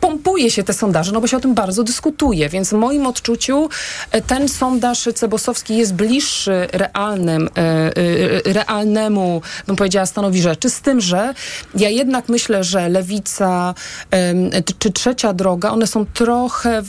pompuje się te sondaże, no bo się o tym bardzo dyskutuje, więc w moim odczuciu e, ten sondaż Cebosowski jest bliższy realnym, e, e, realnemu, bym powiedziała, stanowi rzeczy, z tym, że ja jednak myślę, że Lewica czy Trzecia Droga, one są trochę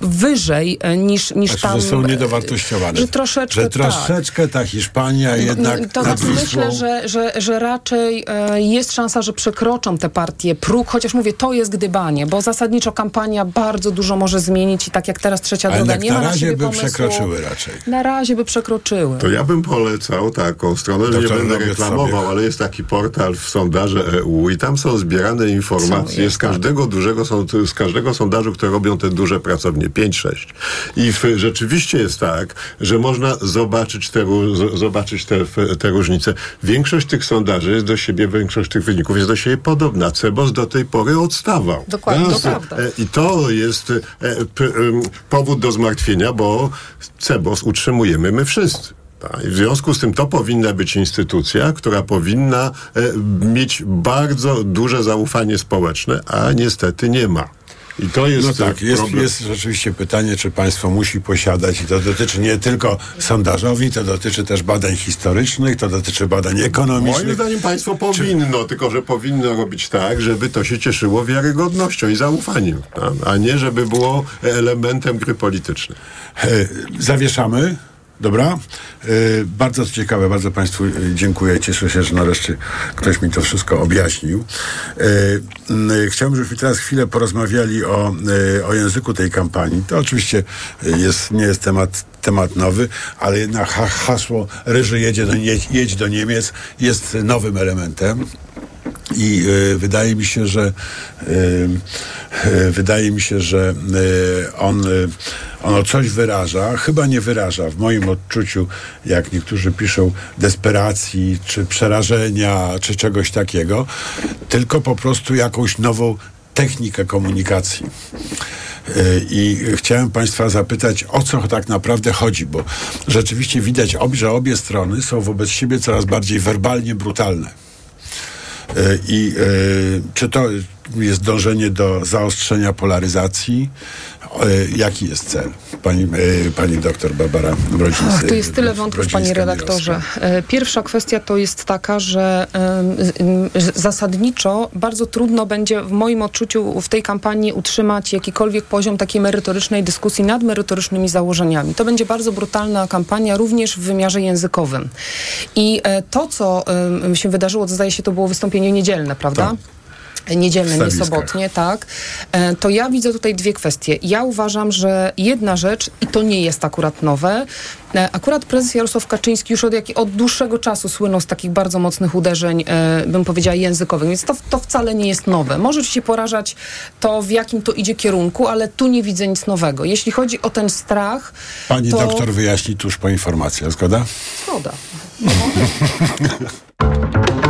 wyżej e, niż, niż Znaczy, tam... że są niedowartościowane. Że troszeczkę, Że troszeczkę ta Hiszpania jednak no, to nad znaczy Wisłą... myślę, że, że, że raczej e, jest szansa, że przekroczą te partie próg, chociaż mówię, to jest gdybanie, bo zasadniczo kampania bardzo dużo może zmienić i tak jak teraz trzecia Ale droga nie na ma na razie siebie by pomysłu. przekroczyły raczej. Na razie by przekroczyły. To ja bym polecał taką stronę, że nie będę reklamował, sobie. ale jest taki portal w sondaże EU i tam są zbierane informacje jest, z każdego dużego, są- z każdego sondażu, które robią te duże pracownie, 5-6. I w, rzeczywiście jest tak, że można zobaczyć te, zobaczyć te, te różnice. Większość tych sondaży jest do siebie, większość tych wyników jest do siebie podobna. Cebos do tej pory odstawał. Dokładnie, to Jasne. prawda. E, I to jest e, powód do zmartwienia, bo Cebos utrzymujemy my wszyscy. Tak? I w związku z tym to powinna być instytucja, która powinna e, mieć bardzo duże zaufanie społeczne, a niestety nie ma. I to jest No tak, jest, problem. jest rzeczywiście pytanie, czy państwo musi posiadać i to dotyczy nie tylko sondażowi, to dotyczy też badań historycznych, to dotyczy badań Moim ekonomicznych. zdaniem państwo powinno, tylko że powinno robić tak, żeby to się cieszyło wiarygodnością i zaufaniem, a nie żeby było elementem gry politycznej. E, Zawieszamy. Dobra. E, bardzo ciekawe, bardzo Państwu e, dziękuję. Cieszę się, że nareszcie ktoś mi to wszystko objaśnił. M, chciałbym, żebyśmy teraz chwilę porozmawiali o, o języku tej kampanii. To oczywiście jest, nie jest temat, temat nowy, ale jednak ha, hasło Ryży jedzie do, jedź, jedź do Niemiec jest nowym elementem. I e, wydaje mi się, że e, e, wydaje mi się, że on, ono coś wyraża, chyba nie wyraża w moim odczuciu, jak niektórzy piszą, desperacji, czy przerażenia, czy czegoś takiego, tylko po prostu jakąś nową technikę komunikacji. I chciałem Państwa zapytać, o co tak naprawdę chodzi, bo rzeczywiście widać, że obie strony są wobec siebie coraz bardziej werbalnie brutalne. E, I e, czy to jest dążenie do zaostrzenia polaryzacji? E, jaki jest cel? Pani, e, pani doktor Barbara Brodzińska. Ach, to jest tyle wątków, panie redaktorze. E, Pierwsza kwestia to jest taka, że zasadniczo bardzo trudno będzie w moim odczuciu w tej kampanii utrzymać jakikolwiek poziom takiej merytorycznej dyskusji nad merytorycznymi założeniami. To będzie bardzo brutalna kampania również w wymiarze językowym. I to, co się wydarzyło, to zdaje się, to było wystąpienie niedzielne, prawda? Niedzielne, nie sobotnie, tak. E, To ja widzę tutaj dwie kwestie. Ja uważam, że jedna rzecz, i to nie jest akurat nowe, e, akurat prezes Jarosław Kaczyński już od, jak, od dłuższego czasu słynął z takich bardzo mocnych uderzeń, e, bym powiedziała, językowych, więc to, to wcale nie jest nowe. Może się porażać to, w jakim to idzie kierunku, ale tu nie widzę nic nowego. Jeśli chodzi o ten strach, Pani to... doktor wyjaśni tuż po informacjach, zgoda? Zgoda.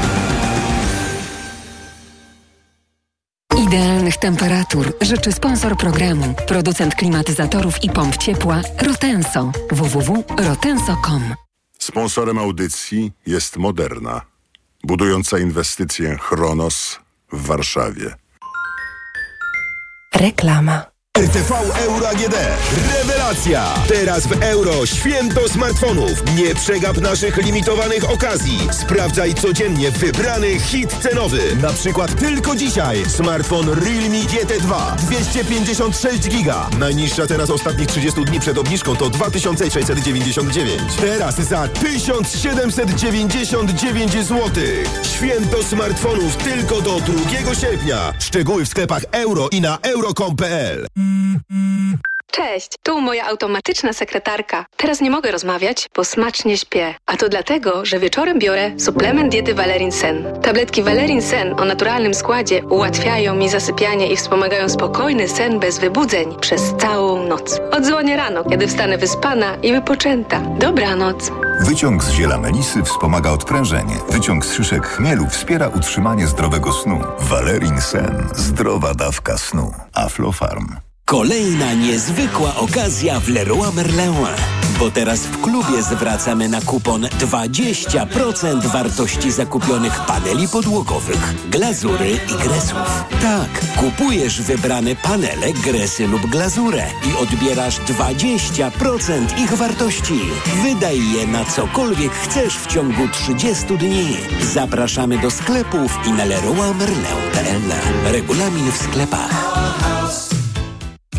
Idealnych temperatur życzy sponsor programu, producent klimatyzatorów i pomp ciepła Rotenso. www.rotenso.com Sponsorem audycji jest Moderna, budująca inwestycję Chronos w Warszawie. Reklama. RTV Euro AGD. Rewelacja! Teraz w euro święto smartfonów. Nie przegap naszych limitowanych okazji. Sprawdzaj codziennie wybrany hit cenowy. Na przykład tylko dzisiaj smartfon Realme GT2 256 giga. Najniższa teraz ostatnich 30 dni przed obniżką to 2699. Teraz za 1799 zł. Święto smartfonów tylko do 2 sierpnia. Szczegóły w sklepach euro i na euro.com.pl Cześć, tu moja automatyczna sekretarka. Teraz nie mogę rozmawiać, bo smacznie śpię. A to dlatego, że wieczorem biorę suplement diety Valerin Sen. Tabletki Valerin Sen o naturalnym składzie ułatwiają mi zasypianie i wspomagają spokojny sen bez wybudzeń przez całą noc. Odzwonię rano, kiedy wstanę wyspana i wypoczęta. Dobranoc. Wyciąg z ziela melisy wspomaga odprężenie. Wyciąg z szyszek chmielu wspiera utrzymanie zdrowego snu. Valerin Sen. Zdrowa dawka snu. Aflofarm. Kolejna niezwykła okazja w Leroy Merlin. Bo teraz w klubie zwracamy na kupon 20% wartości zakupionych paneli podłogowych, glazury i gresów. Tak, kupujesz wybrane panele, gresy lub glazurę i odbierasz 20% ich wartości. Wydaj je na cokolwiek chcesz w ciągu 30 dni. Zapraszamy do sklepów i na leroymerlin.pl. Regulamin w sklepach.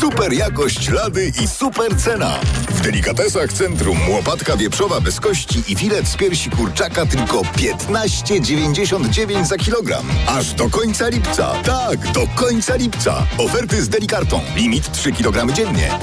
Super jakość lady i super cena. W delikatesach Centrum łopatka wieprzowa bez kości i filet z piersi kurczaka tylko 15,99 za kilogram. Aż do końca lipca. Tak, do końca lipca. Oferty z delikartą. Limit 3 kg dziennie.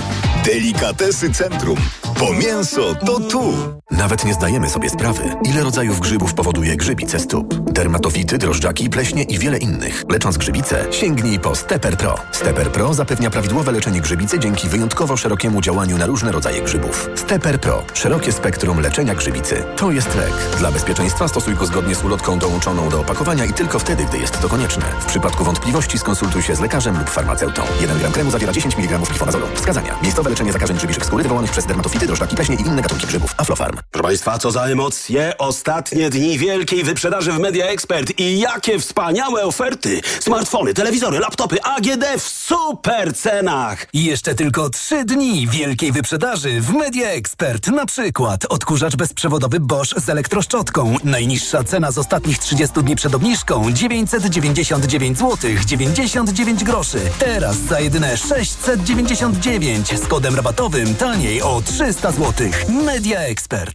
Delikatesy Centrum. Bo mięso to tu. Nawet nie zdajemy sobie sprawy, ile rodzajów grzybów powoduje grzybice stóp. Dermatofity, drożdżaki, pleśnie i wiele innych. Lecząc grzybice, sięgnij po Steper Pro. Steper Pro zapewnia prawidłowe leczenie grzybicy dzięki wyjątkowo szerokiemu działaniu na różne rodzaje grzybów. Steper Pro. Szerokie spektrum leczenia grzybicy. To jest lek. Dla bezpieczeństwa stosuj go zgodnie z ulotką dołączoną do opakowania i tylko wtedy, gdy jest to konieczne. W przypadku wątpliwości skonsultuj się z lekarzem lub farmaceutą. 1 gram kremu zawiera 10 mg glifonazolu. Wskazania. Miejscowe leczenie zakażeń grzybiczych skóry wywołanych przez dermatofity, drożdżaki, pleśnie i inne gatunki grzybów. Aflofarm. Proszę Państwa, co za emocje! Ostatnie dni wielkiej wyprzedaży w Media Expert i jakie wspaniałe oferty! Smartfony, telewizory, laptopy AGD w super cenach! I jeszcze tylko trzy dni wielkiej wyprzedaży w Media Expert. Na przykład odkurzacz bezprzewodowy Bosch z elektroszczotką. Najniższa cena z ostatnich 30 dni przed obniżką 999 zł 99 groszy. Teraz za jedyne 699 z kodem rabatowym taniej o 300 zł. Media Expert.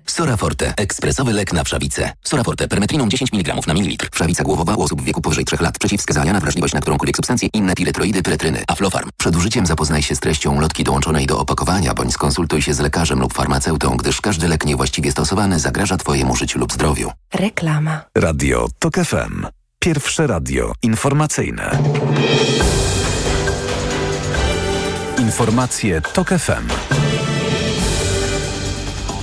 Sora Forte. Ekspresowy lek na wszawicę. Sora Forte. Permetriną 10 mg na mililitr. Wszawica głowowa u osób w wieku powyżej 3 lat. Przeciwwskazania na wrażliwość na którąkolwiek substancję. Inne piretroidy, pyretryny. Aflofarm. Przed użyciem zapoznaj się z treścią lotki dołączonej do opakowania, bądź skonsultuj się z lekarzem lub farmaceutą, gdyż każdy lek niewłaściwie stosowany zagraża Twojemu życiu lub zdrowiu. Reklama. Radio TOK FM. Pierwsze radio informacyjne. Informacje TOK FM.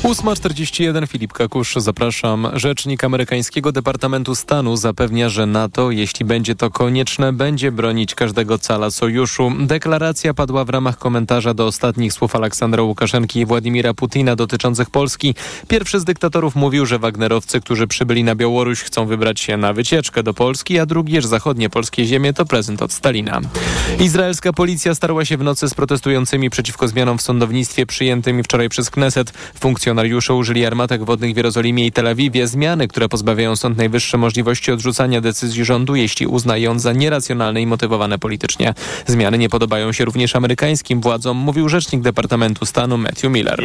8.41 Filip Kakusz, zapraszam. Rzecznik amerykańskiego Departamentu Stanu zapewnia, że NATO, jeśli będzie to konieczne, będzie bronić każdego cala sojuszu. Deklaracja padła w ramach komentarza do ostatnich słów Aleksandra Łukaszenki i Władimira Putina dotyczących Polski. Pierwszy z dyktatorów mówił, że Wagnerowcy, którzy przybyli na Białoruś, chcą wybrać się na wycieczkę do Polski, a drugi, że zachodnie polskie ziemie to prezent od Stalina. Izraelska policja starła się w nocy z protestującymi przeciwko zmianom w sądownictwie przyjętymi wczoraj przez Kneset. Funkcjonariusze użyli armatek wodnych w Jerozolimie i Tel Awiwie. Zmiany, które pozbawiają Sąd Najwyższy możliwości odrzucania decyzji rządu, jeśli uzna ją za nieracjonalne i motywowane politycznie. Zmiany nie podobają się również amerykańskim władzom, mówił rzecznik Departamentu Stanu Matthew Miller.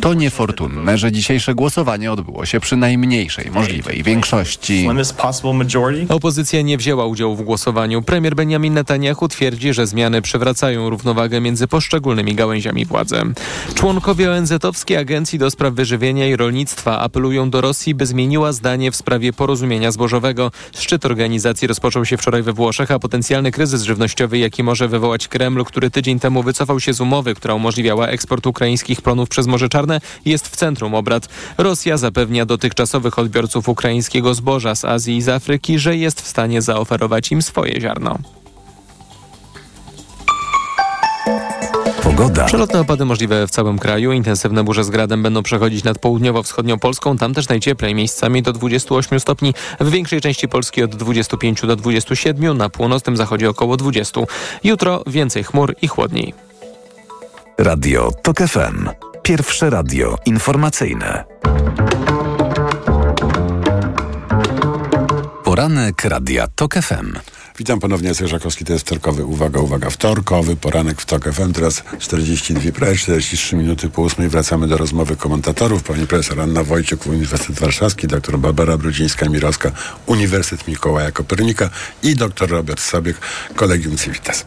To niefortunne, że dzisiejsze głosowanie odbyło się przy najmniejszej możliwej większości. Opozycja nie wzięła udziału w głosowaniu. Premier Benjamin Netanyahu twierdzi, że zmiany przywracają równowagę między poszczególnymi gałęziami władzy. Członkowie ONZ-owskiej Agencji do Spraw Wyżywienia i Rolnictwa apelują do Rosji, by zmieniła zdanie w sprawie porozumienia zbożowego. Szczyt organizacji rozpoczął się wczoraj we Włoszech, a potencjalny kryzys żywnościowy, jaki może wywołać Kreml, który tydzień temu wycofał się z umowy, która umożliwiała eksport ukraińskich plonów przez Morze Czarne, jest w centrum obrad. Rosja zapewnia dotychczasowych odbiorców ukraińskiego zboża z Azji i z Afryki, że jest w stanie zaoferować im swoje ziarno. Pogoda. Przelotne opady możliwe w całym kraju. Intensywne burze z gradem będą przechodzić nad południowo-wschodnią Polską. Tam też najcieplej, miejscami do 28 stopni. W większej części Polski od 25 do 27, na północnym zachodzie około 20. Jutro więcej chmur i chłodniej. Radio TOK FM. Pierwsze radio informacyjne. Poranek Radia TOK FM. Witam ponownie, Jacek Żakowski, to jest wtorkowy, uwaga, uwaga, wtorkowy poranek w TOK FM, teraz 42, prawie 43 minuty po 8 wracamy do rozmowy komentatorów, pani profesor Anna Wojciuk, Uniwersytet Warszawski, doktor Barbara Brudzińska-Mirowska, Uniwersytet Mikołaja Kopernika i doktor Robert Sobiek, Kolegium Civitas.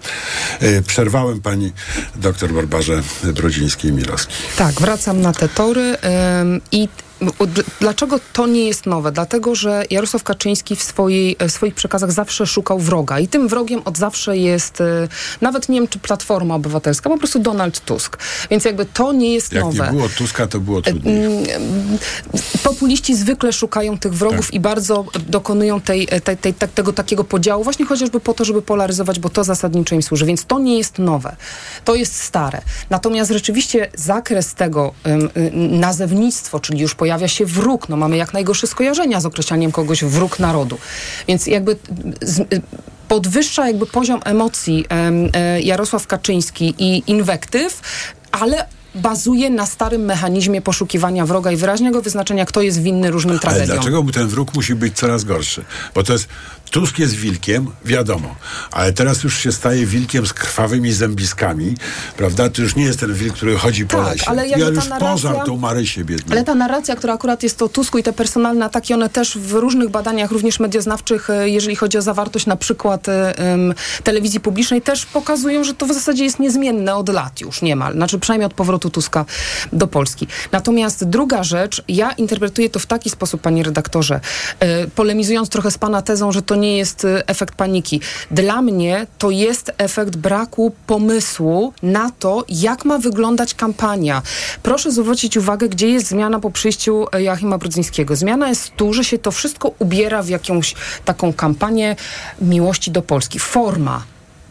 Yy, przerwałem pani doktor Barbarze Brudzińskiej-Mirowskiej. Tak, wracam na te tory i Dlaczego to nie jest nowe? Dlatego, że Jarosław Kaczyński w, swojej, w swoich przekazach zawsze szukał wroga i tym wrogiem od zawsze jest nawet nie wiem, czy Platforma Obywatelska, po prostu Donald Tusk. Więc jakby to nie jest Jak nowe. Jak nie było Tuska, to było trudniej. Populiści zwykle szukają tych wrogów Tak. i bardzo dokonują tej, tej, tej, tak- tego takiego podziału właśnie chociażby po to, żeby polaryzować, bo to zasadniczo im służy. Więc to nie jest nowe. To jest stare. Natomiast rzeczywiście zakres tego y, nazewnictwo, czyli już pojawia się wróg. No mamy jak najgorsze skojarzenia z określaniem kogoś wróg narodu. Więc jakby z, y, podwyższa jakby poziom emocji em, e, Jarosław Kaczyński i inwektyw, ale bazuje na starym mechanizmie poszukiwania wroga i wyraźnego wyznaczenia, kto jest winny różnym Ale tragediom. dlaczego ten wróg musi być coraz gorszy? Bo to jest, Tusk jest wilkiem, wiadomo, ale teraz już się staje wilkiem z krwawymi zębiskami, prawda? To już nie jest ten wilk, który chodzi po Tak, lesie. ale ja już narracja- pożar tą Marysię biedną. Ale ta narracja, która akurat jest o Tusku i te personalne ataki, one też w różnych badaniach, również medioznawczych, e, jeżeli chodzi o zawartość na przykład e, telewizji publicznej, też pokazują, że to w zasadzie jest niezmienne od lat już niemal. Znaczy przynajmniej od powrotu Tuska do Polski. Natomiast druga rzecz, ja interpretuję to w taki sposób, panie redaktorze, e, polemizując trochę z pana tezą, że to nie jest e, efekt paniki. Dla mnie to jest efekt braku pomysłu na to, jak ma wyglądać kampania. Proszę zwrócić uwagę, gdzie jest zmiana po przyjściu e, Joachima Brudzyńskiego. Zmiana jest tu, że się to wszystko ubiera w jakąś taką kampanię miłości do Polski. Forma,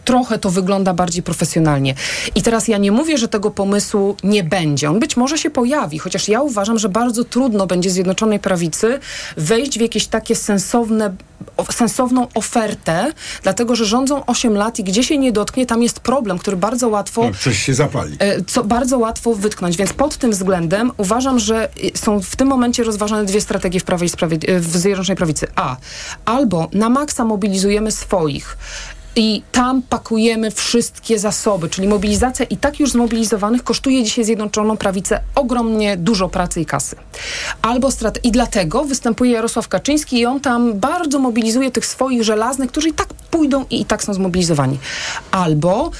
trochę to wygląda bardziej profesjonalnie. I teraz ja nie mówię, że tego pomysłu nie będzie. On być może się pojawi, chociaż ja uważam, że bardzo trudno będzie Zjednoczonej Prawicy wejść w jakieś takie sensowne sensowną ofertę, dlatego że rządzą 8 lat i gdzie się nie dotknie, tam jest problem, który bardzo łatwo No, coś się zapali. e, co bardzo łatwo wytknąć. Więc pod tym względem uważam, że y, są w tym momencie rozważane dwie strategie w, Prawie i Sprawiedli- e, w Zjednoczonej Prawicy. A. Albo na maksa mobilizujemy swoich i tam pakujemy wszystkie zasoby, czyli mobilizacja i tak już zmobilizowanych kosztuje dzisiaj Zjednoczoną Prawicę ogromnie dużo pracy i kasy. Albo strat- I dlatego występuje Jarosław Kaczyński i on tam bardzo mobilizuje tych swoich żelaznych, którzy i tak pójdą i i tak są zmobilizowani. Albo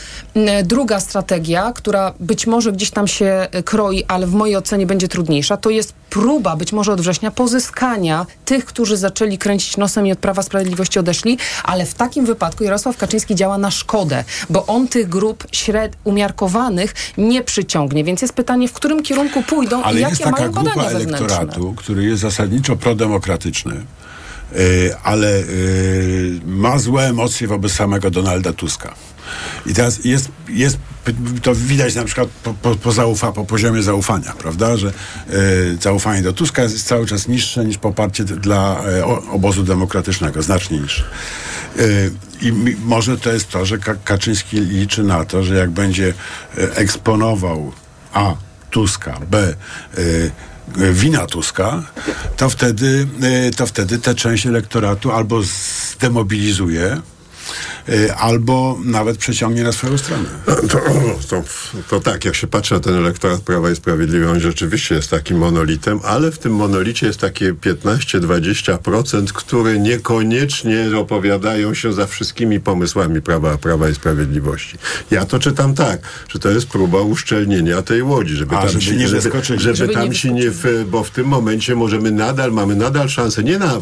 druga strategia, która być może gdzieś tam się e, kroi, ale w mojej ocenie będzie trudniejsza, to jest próba być może od września pozyskania tych, którzy zaczęli kręcić nosem i od Prawa Sprawiedliwości odeszli, ale w takim wypadku Jarosław Kaczyński działa na szkodę, bo on tych grup śred umiarkowanych nie przyciągnie. Więc jest pytanie, w którym kierunku pójdą Ale i jest jakie taka mają grupa badania elektoratu, który jest zasadniczo prodemokratyczny, yy, ale yy, ma złe emocje wobec samego Donalda Tuska. I teraz jest, jest to widać na przykład po, po, po, zaufa, po poziomie zaufania, prawda, że yy, zaufanie do Tuska jest cały czas niższe niż poparcie dla o- obozu demokratycznego, znacznie niższe. Yy, I może to jest to, że Ka- Kaczyński liczy na to, że jak będzie yy, eksponował A. Tuska, B. Y, wina Tuska, to wtedy, to wtedy tę część elektoratu albo zdemobilizuje, albo nawet przeciągnie na swoją stronę. To, to, to tak, jak się patrzy na ten elektorat Prawa i Sprawiedliwości, on rzeczywiście jest takim monolitem, ale w tym monolicie jest takie 15-20%, które niekoniecznie opowiadają się za wszystkimi pomysłami Prawa, Prawa i Sprawiedliwości. Ja to czytam tak, że to jest próba uszczelnienia tej łodzi, żeby A, tam żeby się, nie żeby, żeby, Żeby tam nie się nie, w, bo w tym momencie możemy nadal, mamy nadal szansę nie na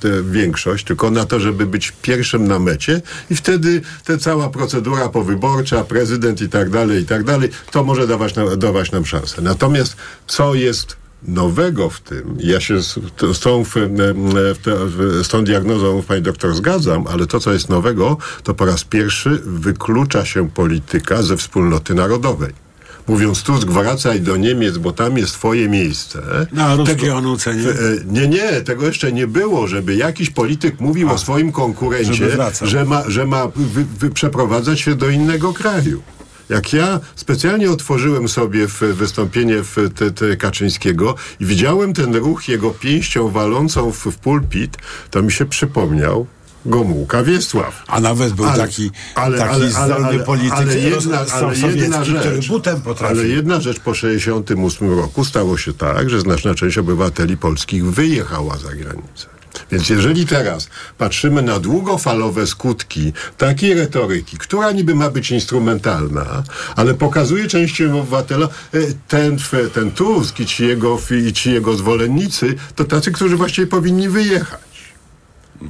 tę większość, tylko na to, żeby być pierwszym na mecie i wtedy ta cała procedura powyborcza, prezydent i tak dalej, i tak dalej, to może dawać, nam- dawać nam szansę. Natomiast co jest nowego w tym, ja się z, z, tą, w, w, z tą diagnozą pani doktor zgadzam, ale to, co jest nowego, to po raz pierwszy wyklucza się polityka ze wspólnoty narodowej mówiąc Tusk, wracaj do Niemiec, bo tam jest twoje miejsce. Na ruskie onucenie. Nie, nie, tego jeszcze nie było, żeby jakiś polityk mówił A, o swoim konkurencie, że ma, że ma wy, wy, przeprowadzać się do innego kraju. Jak ja specjalnie otworzyłem sobie w wystąpienie w te, te Kaczyńskiego i widziałem ten ruch jego pięścią walącą w, w pulpit, to mi się przypomniał Gomułka Wiesław. A nawet był ale, taki, ale, taki ale, zdolny ale, polityk ale jedna, ale jedna rzecz, butem potrafił. Ale jedna rzecz po 68 roku stało się tak, że znaczna część obywateli polskich wyjechała za granicę. Więc jeżeli teraz patrzymy na długofalowe skutki takiej retoryki, która niby ma być instrumentalna, ale pokazuje części obywatela, e, ten, ten Tusk i ci, jego, i ci jego zwolennicy, to tacy, którzy właściwie powinni wyjechać.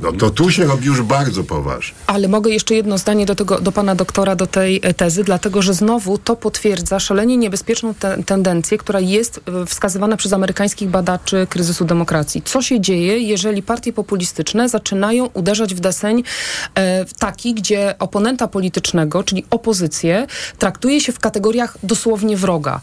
No to tu się robi już bardzo poważnie. Ale mogę jeszcze jedno zdanie do, tego, do pana doktora, do tej e, tezy, dlatego że znowu to potwierdza szalenie niebezpieczną te tendencję, która jest e, wskazywana przez amerykańskich badaczy kryzysu demokracji. Co się dzieje, jeżeli partie populistyczne zaczynają uderzać w deseń e, taki, gdzie oponenta politycznego, czyli opozycję, traktuje się w kategoriach dosłownie wroga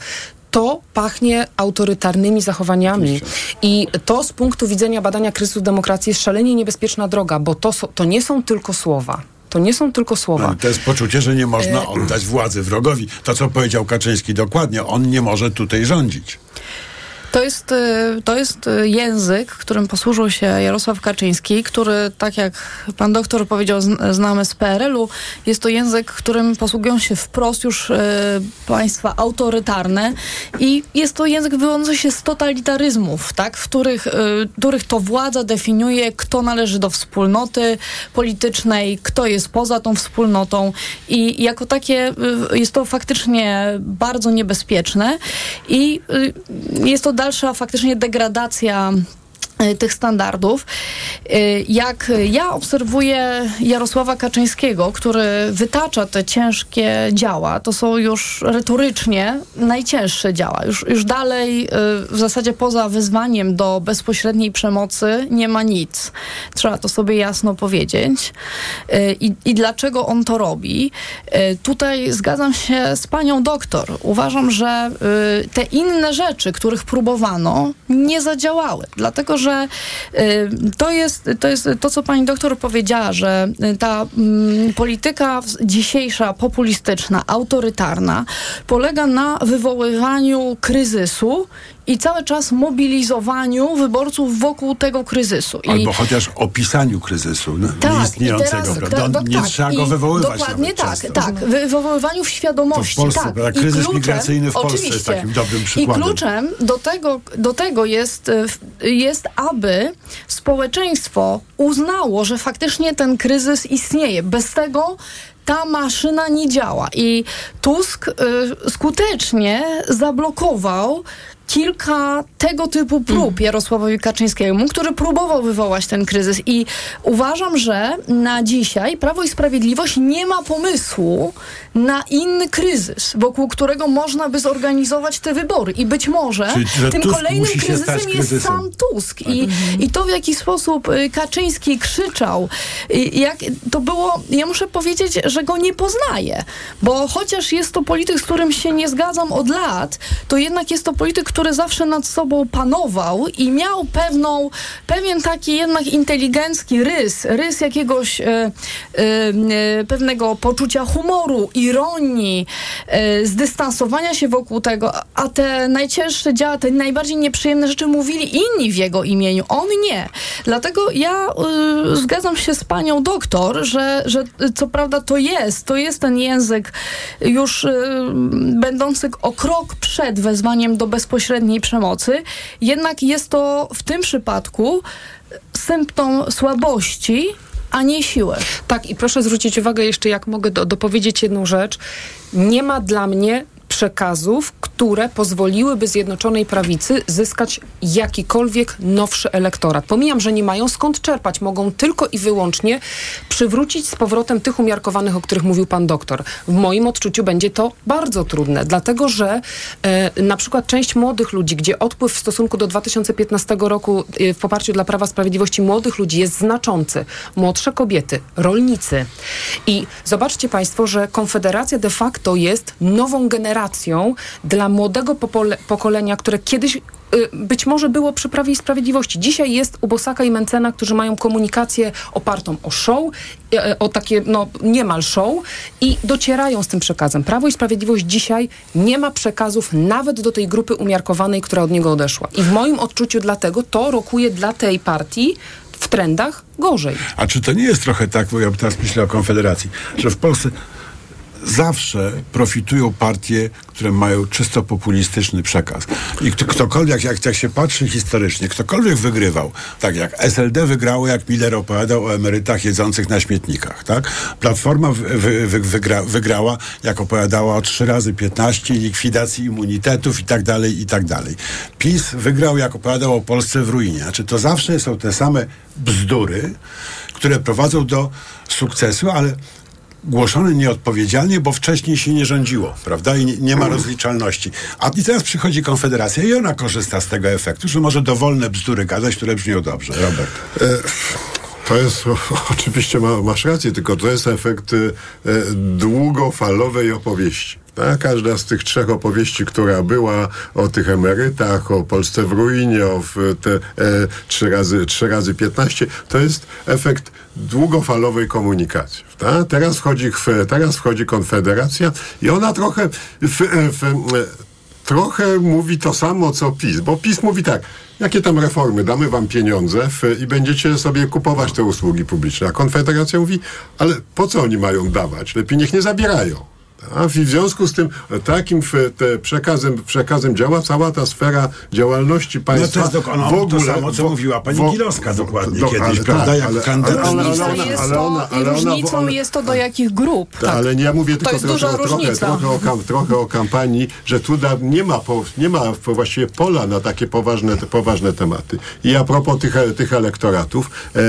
to pachnie autorytarnymi zachowaniami. I to z punktu widzenia badania kryzysu demokracji jest szalenie niebezpieczna droga, bo to, to nie są tylko słowa. To nie są tylko słowa. No, to jest poczucie, że nie można oddać władzy wrogowi. To, co powiedział Kaczyński dokładnie, on nie może tutaj rządzić. To jest, y, to jest y, język, którym posłużył się Jarosław Kaczyński, który, tak jak pan doktor powiedział, znamy z PRL-u, jest to język, którym posługują się wprost już y, państwa autorytarne i jest to język wywodzący się z totalitaryzmów, tak, w których, których to władza definiuje, kto należy do wspólnoty politycznej, kto jest poza tą wspólnotą i jako takie jest to faktycznie bardzo niebezpieczne i jest to dalsza faktycznie degradacja tych standardów. Y, jak ja obserwuję Jarosława Kaczyńskiego, który wytacza te ciężkie działa, to są już retorycznie najcięższe działa. Już, już dalej y, w zasadzie poza wyzwaniem do bezpośredniej przemocy nie ma nic. Trzeba to sobie jasno powiedzieć. I, i dlaczego on to robi? Tutaj zgadzam się z panią doktor. Uważam, że te inne rzeczy, których próbowano, nie zadziałały. Dlatego, że że y, to jest, to jest to, co pani doktor powiedziała, że ta mm, polityka dzisiejsza, populistyczna, autorytarna polega na wywoływaniu kryzysu i cały czas mobilizowaniu wyborców wokół tego kryzysu. I Albo chociaż opisaniu kryzysu no, tak, nieistniejącego, prawda? Do, nie tak, trzeba go wywoływać. Dokładnie tak, często. tak. Wywoływaniu w świadomości. To w Polsce, tak. Kryzys kluczem, migracyjny w Polsce oczywiście. jest takim dobrym przykładem. I kluczem do tego, do tego jest, jest, aby społeczeństwo uznało, że faktycznie ten kryzys istnieje. Bez tego ta maszyna nie działa. I Tusk y, skutecznie zablokował kilka tego typu prób mm. Jarosławowi Kaczyńskiemu, który próbował wywołać ten kryzys i uważam, że na dzisiaj Prawo i Sprawiedliwość nie ma pomysłu na inny kryzys, wokół którego można by zorganizować te wybory i być może Czyli, tym Tusk kolejnym kryzysem, kryzysem jest sam Tusk i, mm. i to w jaki sposób y, Kaczyński krzyczał, jak to było, ja muszę powiedzieć, że go nie poznaję, bo chociaż jest to polityk, z którym się nie zgadzam od lat, to jednak jest to polityk, który zawsze nad sobą panował i miał pewną, pewien taki jednak inteligencki rys, rys jakiegoś e, e, e pewnego poczucia humoru, ironii, e, zdystansowania się wokół tego, a te najcięższe działa, te najbardziej nieprzyjemne rzeczy mówili inni w jego imieniu, on nie. Dlatego ja e, zgadzam się z panią doktor, że, że co prawda to jest, to jest ten język już e, będący o krok przed wezwaniem do bezpośredniego bezpośredniej przemocy, jednak jest to w tym przypadku symptom słabości, a nie siłę. Tak, i proszę zwrócić uwagę jeszcze, jak mogę do, dopowiedzieć jedną rzecz. Nie ma dla mnie przekazów, które pozwoliłyby Zjednoczonej Prawicy zyskać jakikolwiek nowszy elektorat. Pomijam, że nie mają skąd czerpać. Mogą tylko i wyłącznie przywrócić z powrotem tych umiarkowanych, o których mówił pan doktor. W moim odczuciu będzie to bardzo trudne, dlatego że e, na przykład część młodych ludzi, gdzie odpływ w stosunku do 2015 roku e, w poparciu dla Prawa Sprawiedliwości młodych ludzi jest znaczący. Młodsze kobiety, rolnicy. I zobaczcie państwo, że Konfederacja de facto jest nową generacją dla młodego pokolenia, które kiedyś y, być może było przy Prawie i Sprawiedliwości. Dzisiaj jest u Bosaka i Mencena, którzy mają komunikację opartą o show, y, o takie no, niemal show i docierają z tym przekazem. Prawo i Sprawiedliwość dzisiaj nie ma przekazów nawet do tej grupy umiarkowanej, która od niego odeszła. I w moim odczuciu dlatego to rokuje dla tej partii w trendach gorzej. A czy to nie jest trochę tak, bo ja teraz myślę o Konfederacji, że w Polsce zawsze profitują partie, które mają czysto populistyczny przekaz. I kto, ktokolwiek, jak, jak się patrzy historycznie, ktokolwiek wygrywał, tak jak SLD wygrało, jak Miller opowiadał o emerytach jedzących na śmietnikach, tak? Platforma wy, wy, wygra, wygrała, jak opowiadała o 3 razy 15 likwidacji immunitetów i tak dalej, i tak dalej. PiS wygrał, jak opowiadał o Polsce w ruinie. Znaczy, to zawsze są te same bzdury, które prowadzą do sukcesu, ale głoszone nieodpowiedzialnie, bo wcześniej się nie rządziło, prawda? I nie, nie, ma rozliczalności. A i teraz przychodzi Konfederacja i ona korzysta z tego efektu, że może dowolne bzdury gadać, które brzmią dobrze. Robert. E, to jest, oczywiście ma, masz rację, tylko to jest efekt e, długofalowej opowieści. Tak? Każda z tych trzech opowieści, która była o tych emerytach, o Polsce w ruinie, o te e, trzy razy, trzy razy 15, to jest efekt długofalowej komunikacji. Tak? Teraz, wchodzi, teraz wchodzi Konfederacja i ona trochę w, w, trochę mówi to samo, co PiS, bo PiS mówi tak, jakie tam reformy, damy wam pieniądze w, i będziecie sobie kupować te usługi publiczne. A Konfederacja mówi, ale po co oni mają dawać? Lepiej niech nie zabierają. A w związku z tym takim przekazem, przekazem działa cała ta sfera działalności państwa. No to jest w ogóle, to samo, co mówiła pani wo, Gilowska dokładnie do, kiedyś, ale, prawda? Tak, jak kandydat. Ale, ale, ale, jest ale ona, ale ona, różnicą ona, jest to do jakich grup. Tak, ale ja mówię tylko trochę, trochę, trochę, o, kam, trochę o kampanii, że tu da, nie, ma po, nie ma właściwie pola na takie poważne, poważne tematy. I a propos tych, tych elektoratów, e,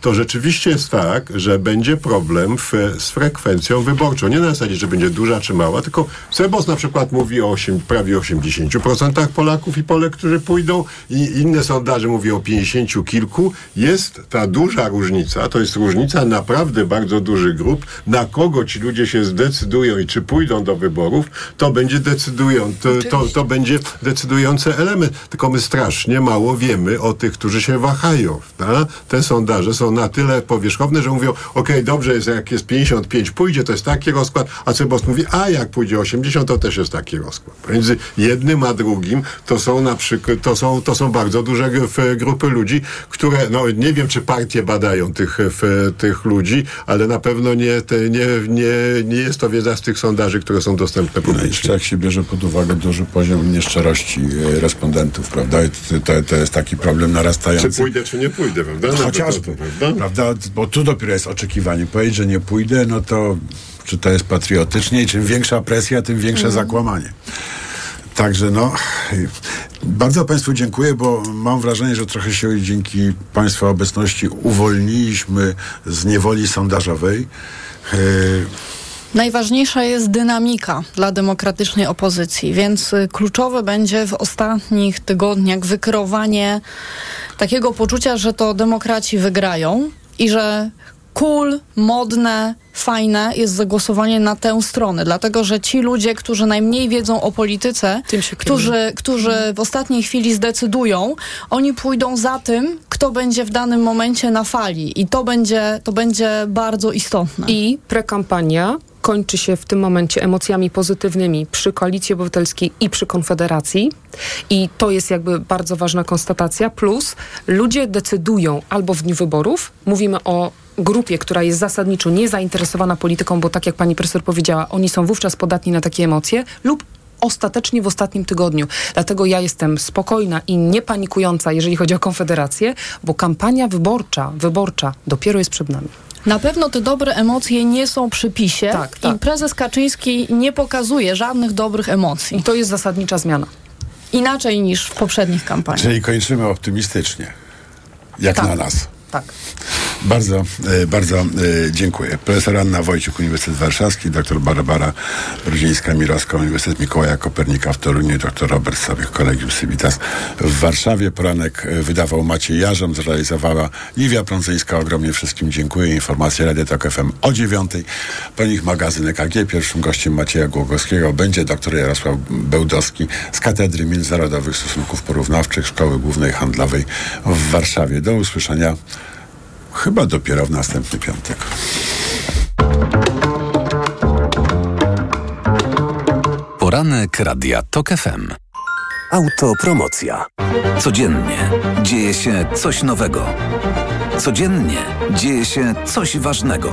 to rzeczywiście jest tak, że będzie problem w, z frekwencją wyborczą. Nie na zasadzie, że będzie duża czy mała, tylko Sebos na przykład mówi o 8, prawie 80% Polaków i Polek, którzy pójdą i inne sondaże mówią o 50 kilku. Jest ta duża różnica, to jest różnica naprawdę bardzo dużych grup, na kogo ci ludzie się zdecydują i czy pójdą do wyborów, to będzie decydują, to, to, to będzie decydujący element. Tylko my strasznie mało wiemy o tych, którzy się wahają. Ta? Te sondaże są na tyle powierzchowne, że mówią, ok, dobrze jest, jak jest 55, pójdzie, to jest taki rozkład, a Mówi, a jak pójdzie 80, to też jest taki rozkład. Między jednym a drugim to są na przykład, to są, to są bardzo duże grupy ludzi, które, no nie wiem, czy partie badają tych, tych ludzi, ale na pewno nie, te, nie, nie, nie jest to wiedza z tych sondaży, które są dostępne no publicznie. No jeszcze jak się bierze pod uwagę duży poziom nieszczerości e, respondentów, prawda? To, to jest taki problem narastający. Czy pójdę, czy nie pójdę, prawda? No, chociażby, prawda? prawda? Bo tu dopiero jest oczekiwanie. Powiedzieć, że nie pójdę, no to czy to jest patriotycznie i czym większa presja, tym większe mm. zakłamanie. Także no, bardzo Państwu dziękuję, bo mam wrażenie, że trochę się dzięki Państwa obecności uwolniliśmy z niewoli sondażowej. Yy, Najważniejsza jest dynamika dla demokratycznej opozycji, więc y, kluczowe będzie w ostatnich tygodniach wykreowanie takiego poczucia, że to demokraci wygrają i że cool, modne, fajne jest zagłosowanie na tę stronę, dlatego że ci ludzie, którzy najmniej wiedzą o polityce, którzy, którzy w ostatniej chwili zdecydują, oni pójdą za tym, kto będzie w danym momencie na fali i to będzie, to będzie bardzo istotne. I prekampania kończy się w tym momencie emocjami pozytywnymi przy Koalicji Obywatelskiej i przy Konfederacji. I to jest jakby bardzo ważna konstatacja. Plus ludzie decydują albo w dniu wyborów, mówimy o grupie, która jest zasadniczo niezainteresowana polityką, bo tak jak pani profesor powiedziała, oni są wówczas podatni na takie emocje, lub ostatecznie w ostatnim tygodniu. Dlatego ja jestem spokojna i niepanikująca, jeżeli chodzi o Konfederację, bo kampania wyborcza, wyborcza dopiero jest przed nami. Na pewno te dobre emocje nie są przy PiSie Tak, tak. i prezes Kaczyński nie pokazuje żadnych dobrych emocji. I to jest zasadnicza zmiana. Inaczej niż w poprzednich kampaniach. Czyli kończymy optymistycznie. Jak Tak. na nas. Tak. Bardzo, e, bardzo e, dziękuję. Profesor Anna Wojciuk, Uniwersytet Warszawski, dr Barbara Brudzińska-Mirowska, Uniwersytet Mikołaja Kopernika w Toruniu, dr Robert Sobych, Kolegium Civitas w Warszawie. Poranek e, wydawał Maciej Jarzom, zrealizowała Liwia Prądzyńska. Ogromnie wszystkim dziękuję. Informacje Radio Tok FM o dziewiątej. Po nich magazyn EKG. Pierwszym gościem Macieja Głogowskiego będzie dr Jarosław Bełdowski z Katedry Międzynarodowych Stosunków Porównawczych Szkoły Głównej Handlowej w Warszawie. Do usłyszenia chyba dopiero w następny piątek. Poranek Radia TOK FM. Autopromocja. Codziennie dzieje się coś nowego. Codziennie dzieje się coś ważnego.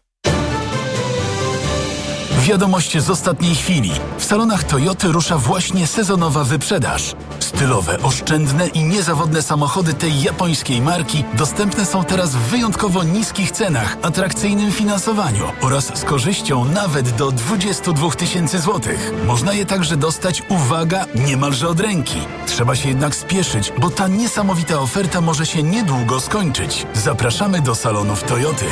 Wiadomość z ostatniej chwili. W salonach Toyoty rusza właśnie sezonowa wyprzedaż. Stylowe, oszczędne i niezawodne samochody tej japońskiej marki dostępne są teraz w wyjątkowo niskich cenach, atrakcyjnym finansowaniu oraz z korzyścią nawet do 22 tysięcy złotych. Można je także dostać, uwaga, niemalże od ręki. Trzeba się jednak spieszyć, bo ta niesamowita oferta może się niedługo skończyć. Zapraszamy do salonów Toyoty.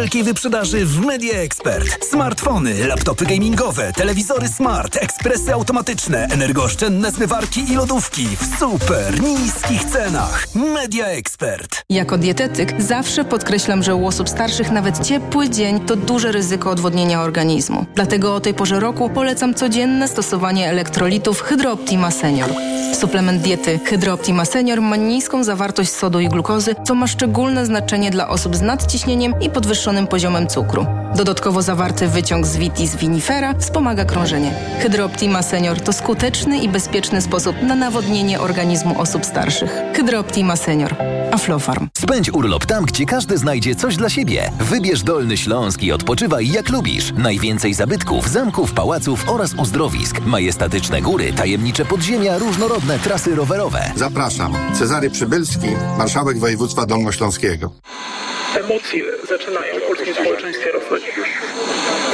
Wielkiej wyprzedaży w Media Expert. Smartfony, laptopy gamingowe, telewizory smart, ekspresy automatyczne, energooszczędne zmywarki i lodówki w super niskich cenach. Media Expert. Jako dietetyk zawsze podkreślam, że u osób starszych nawet ciepły dzień to duże ryzyko odwodnienia organizmu. Dlatego o tej porze roku polecam codzienne stosowanie elektrolitów Hydrooptima Senior. Suplement diety Hydrooptima Senior ma niską zawartość sodu i glukozy, co ma szczególne znaczenie dla osób z nadciśnieniem i podwyższonym poziomem cukru. Dodatkowo zawarty wyciąg z vitis vinifera wspomaga krążenie. Hydrooptima Senior to skuteczny i bezpieczny sposób na nawodnienie organizmu osób starszych. Hydrooptima Senior. Aflofarm. Spędź urlop tam, gdzie każdy znajdzie coś dla siebie. Wybierz Dolny Śląsk i odpoczywaj jak lubisz. Najwięcej zabytków, zamków, pałaców oraz uzdrowisk. Majestatyczne góry, tajemnicze podziemia, różnorodne trasy rowerowe. Zapraszam. Cezary Przybylski, marszałek województwa dolnośląskiego. Emocje zaczynają w polskim społeczeństwie rosnąć.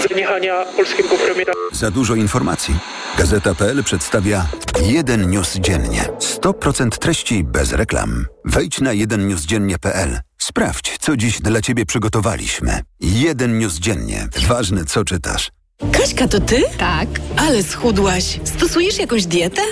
Zaniechania polskiego premiera. Za dużo informacji. Gazeta.pl przedstawia jeden news dziennie. 100% treści bez reklam. Wejdź na jedennewsdziennie.pl. Sprawdź, co dziś dla Ciebie przygotowaliśmy. Jeden news dziennie. Ważne, co czytasz. Kaśka, to ty? Tak. Ale schudłaś. Stosujesz jakąś dietę?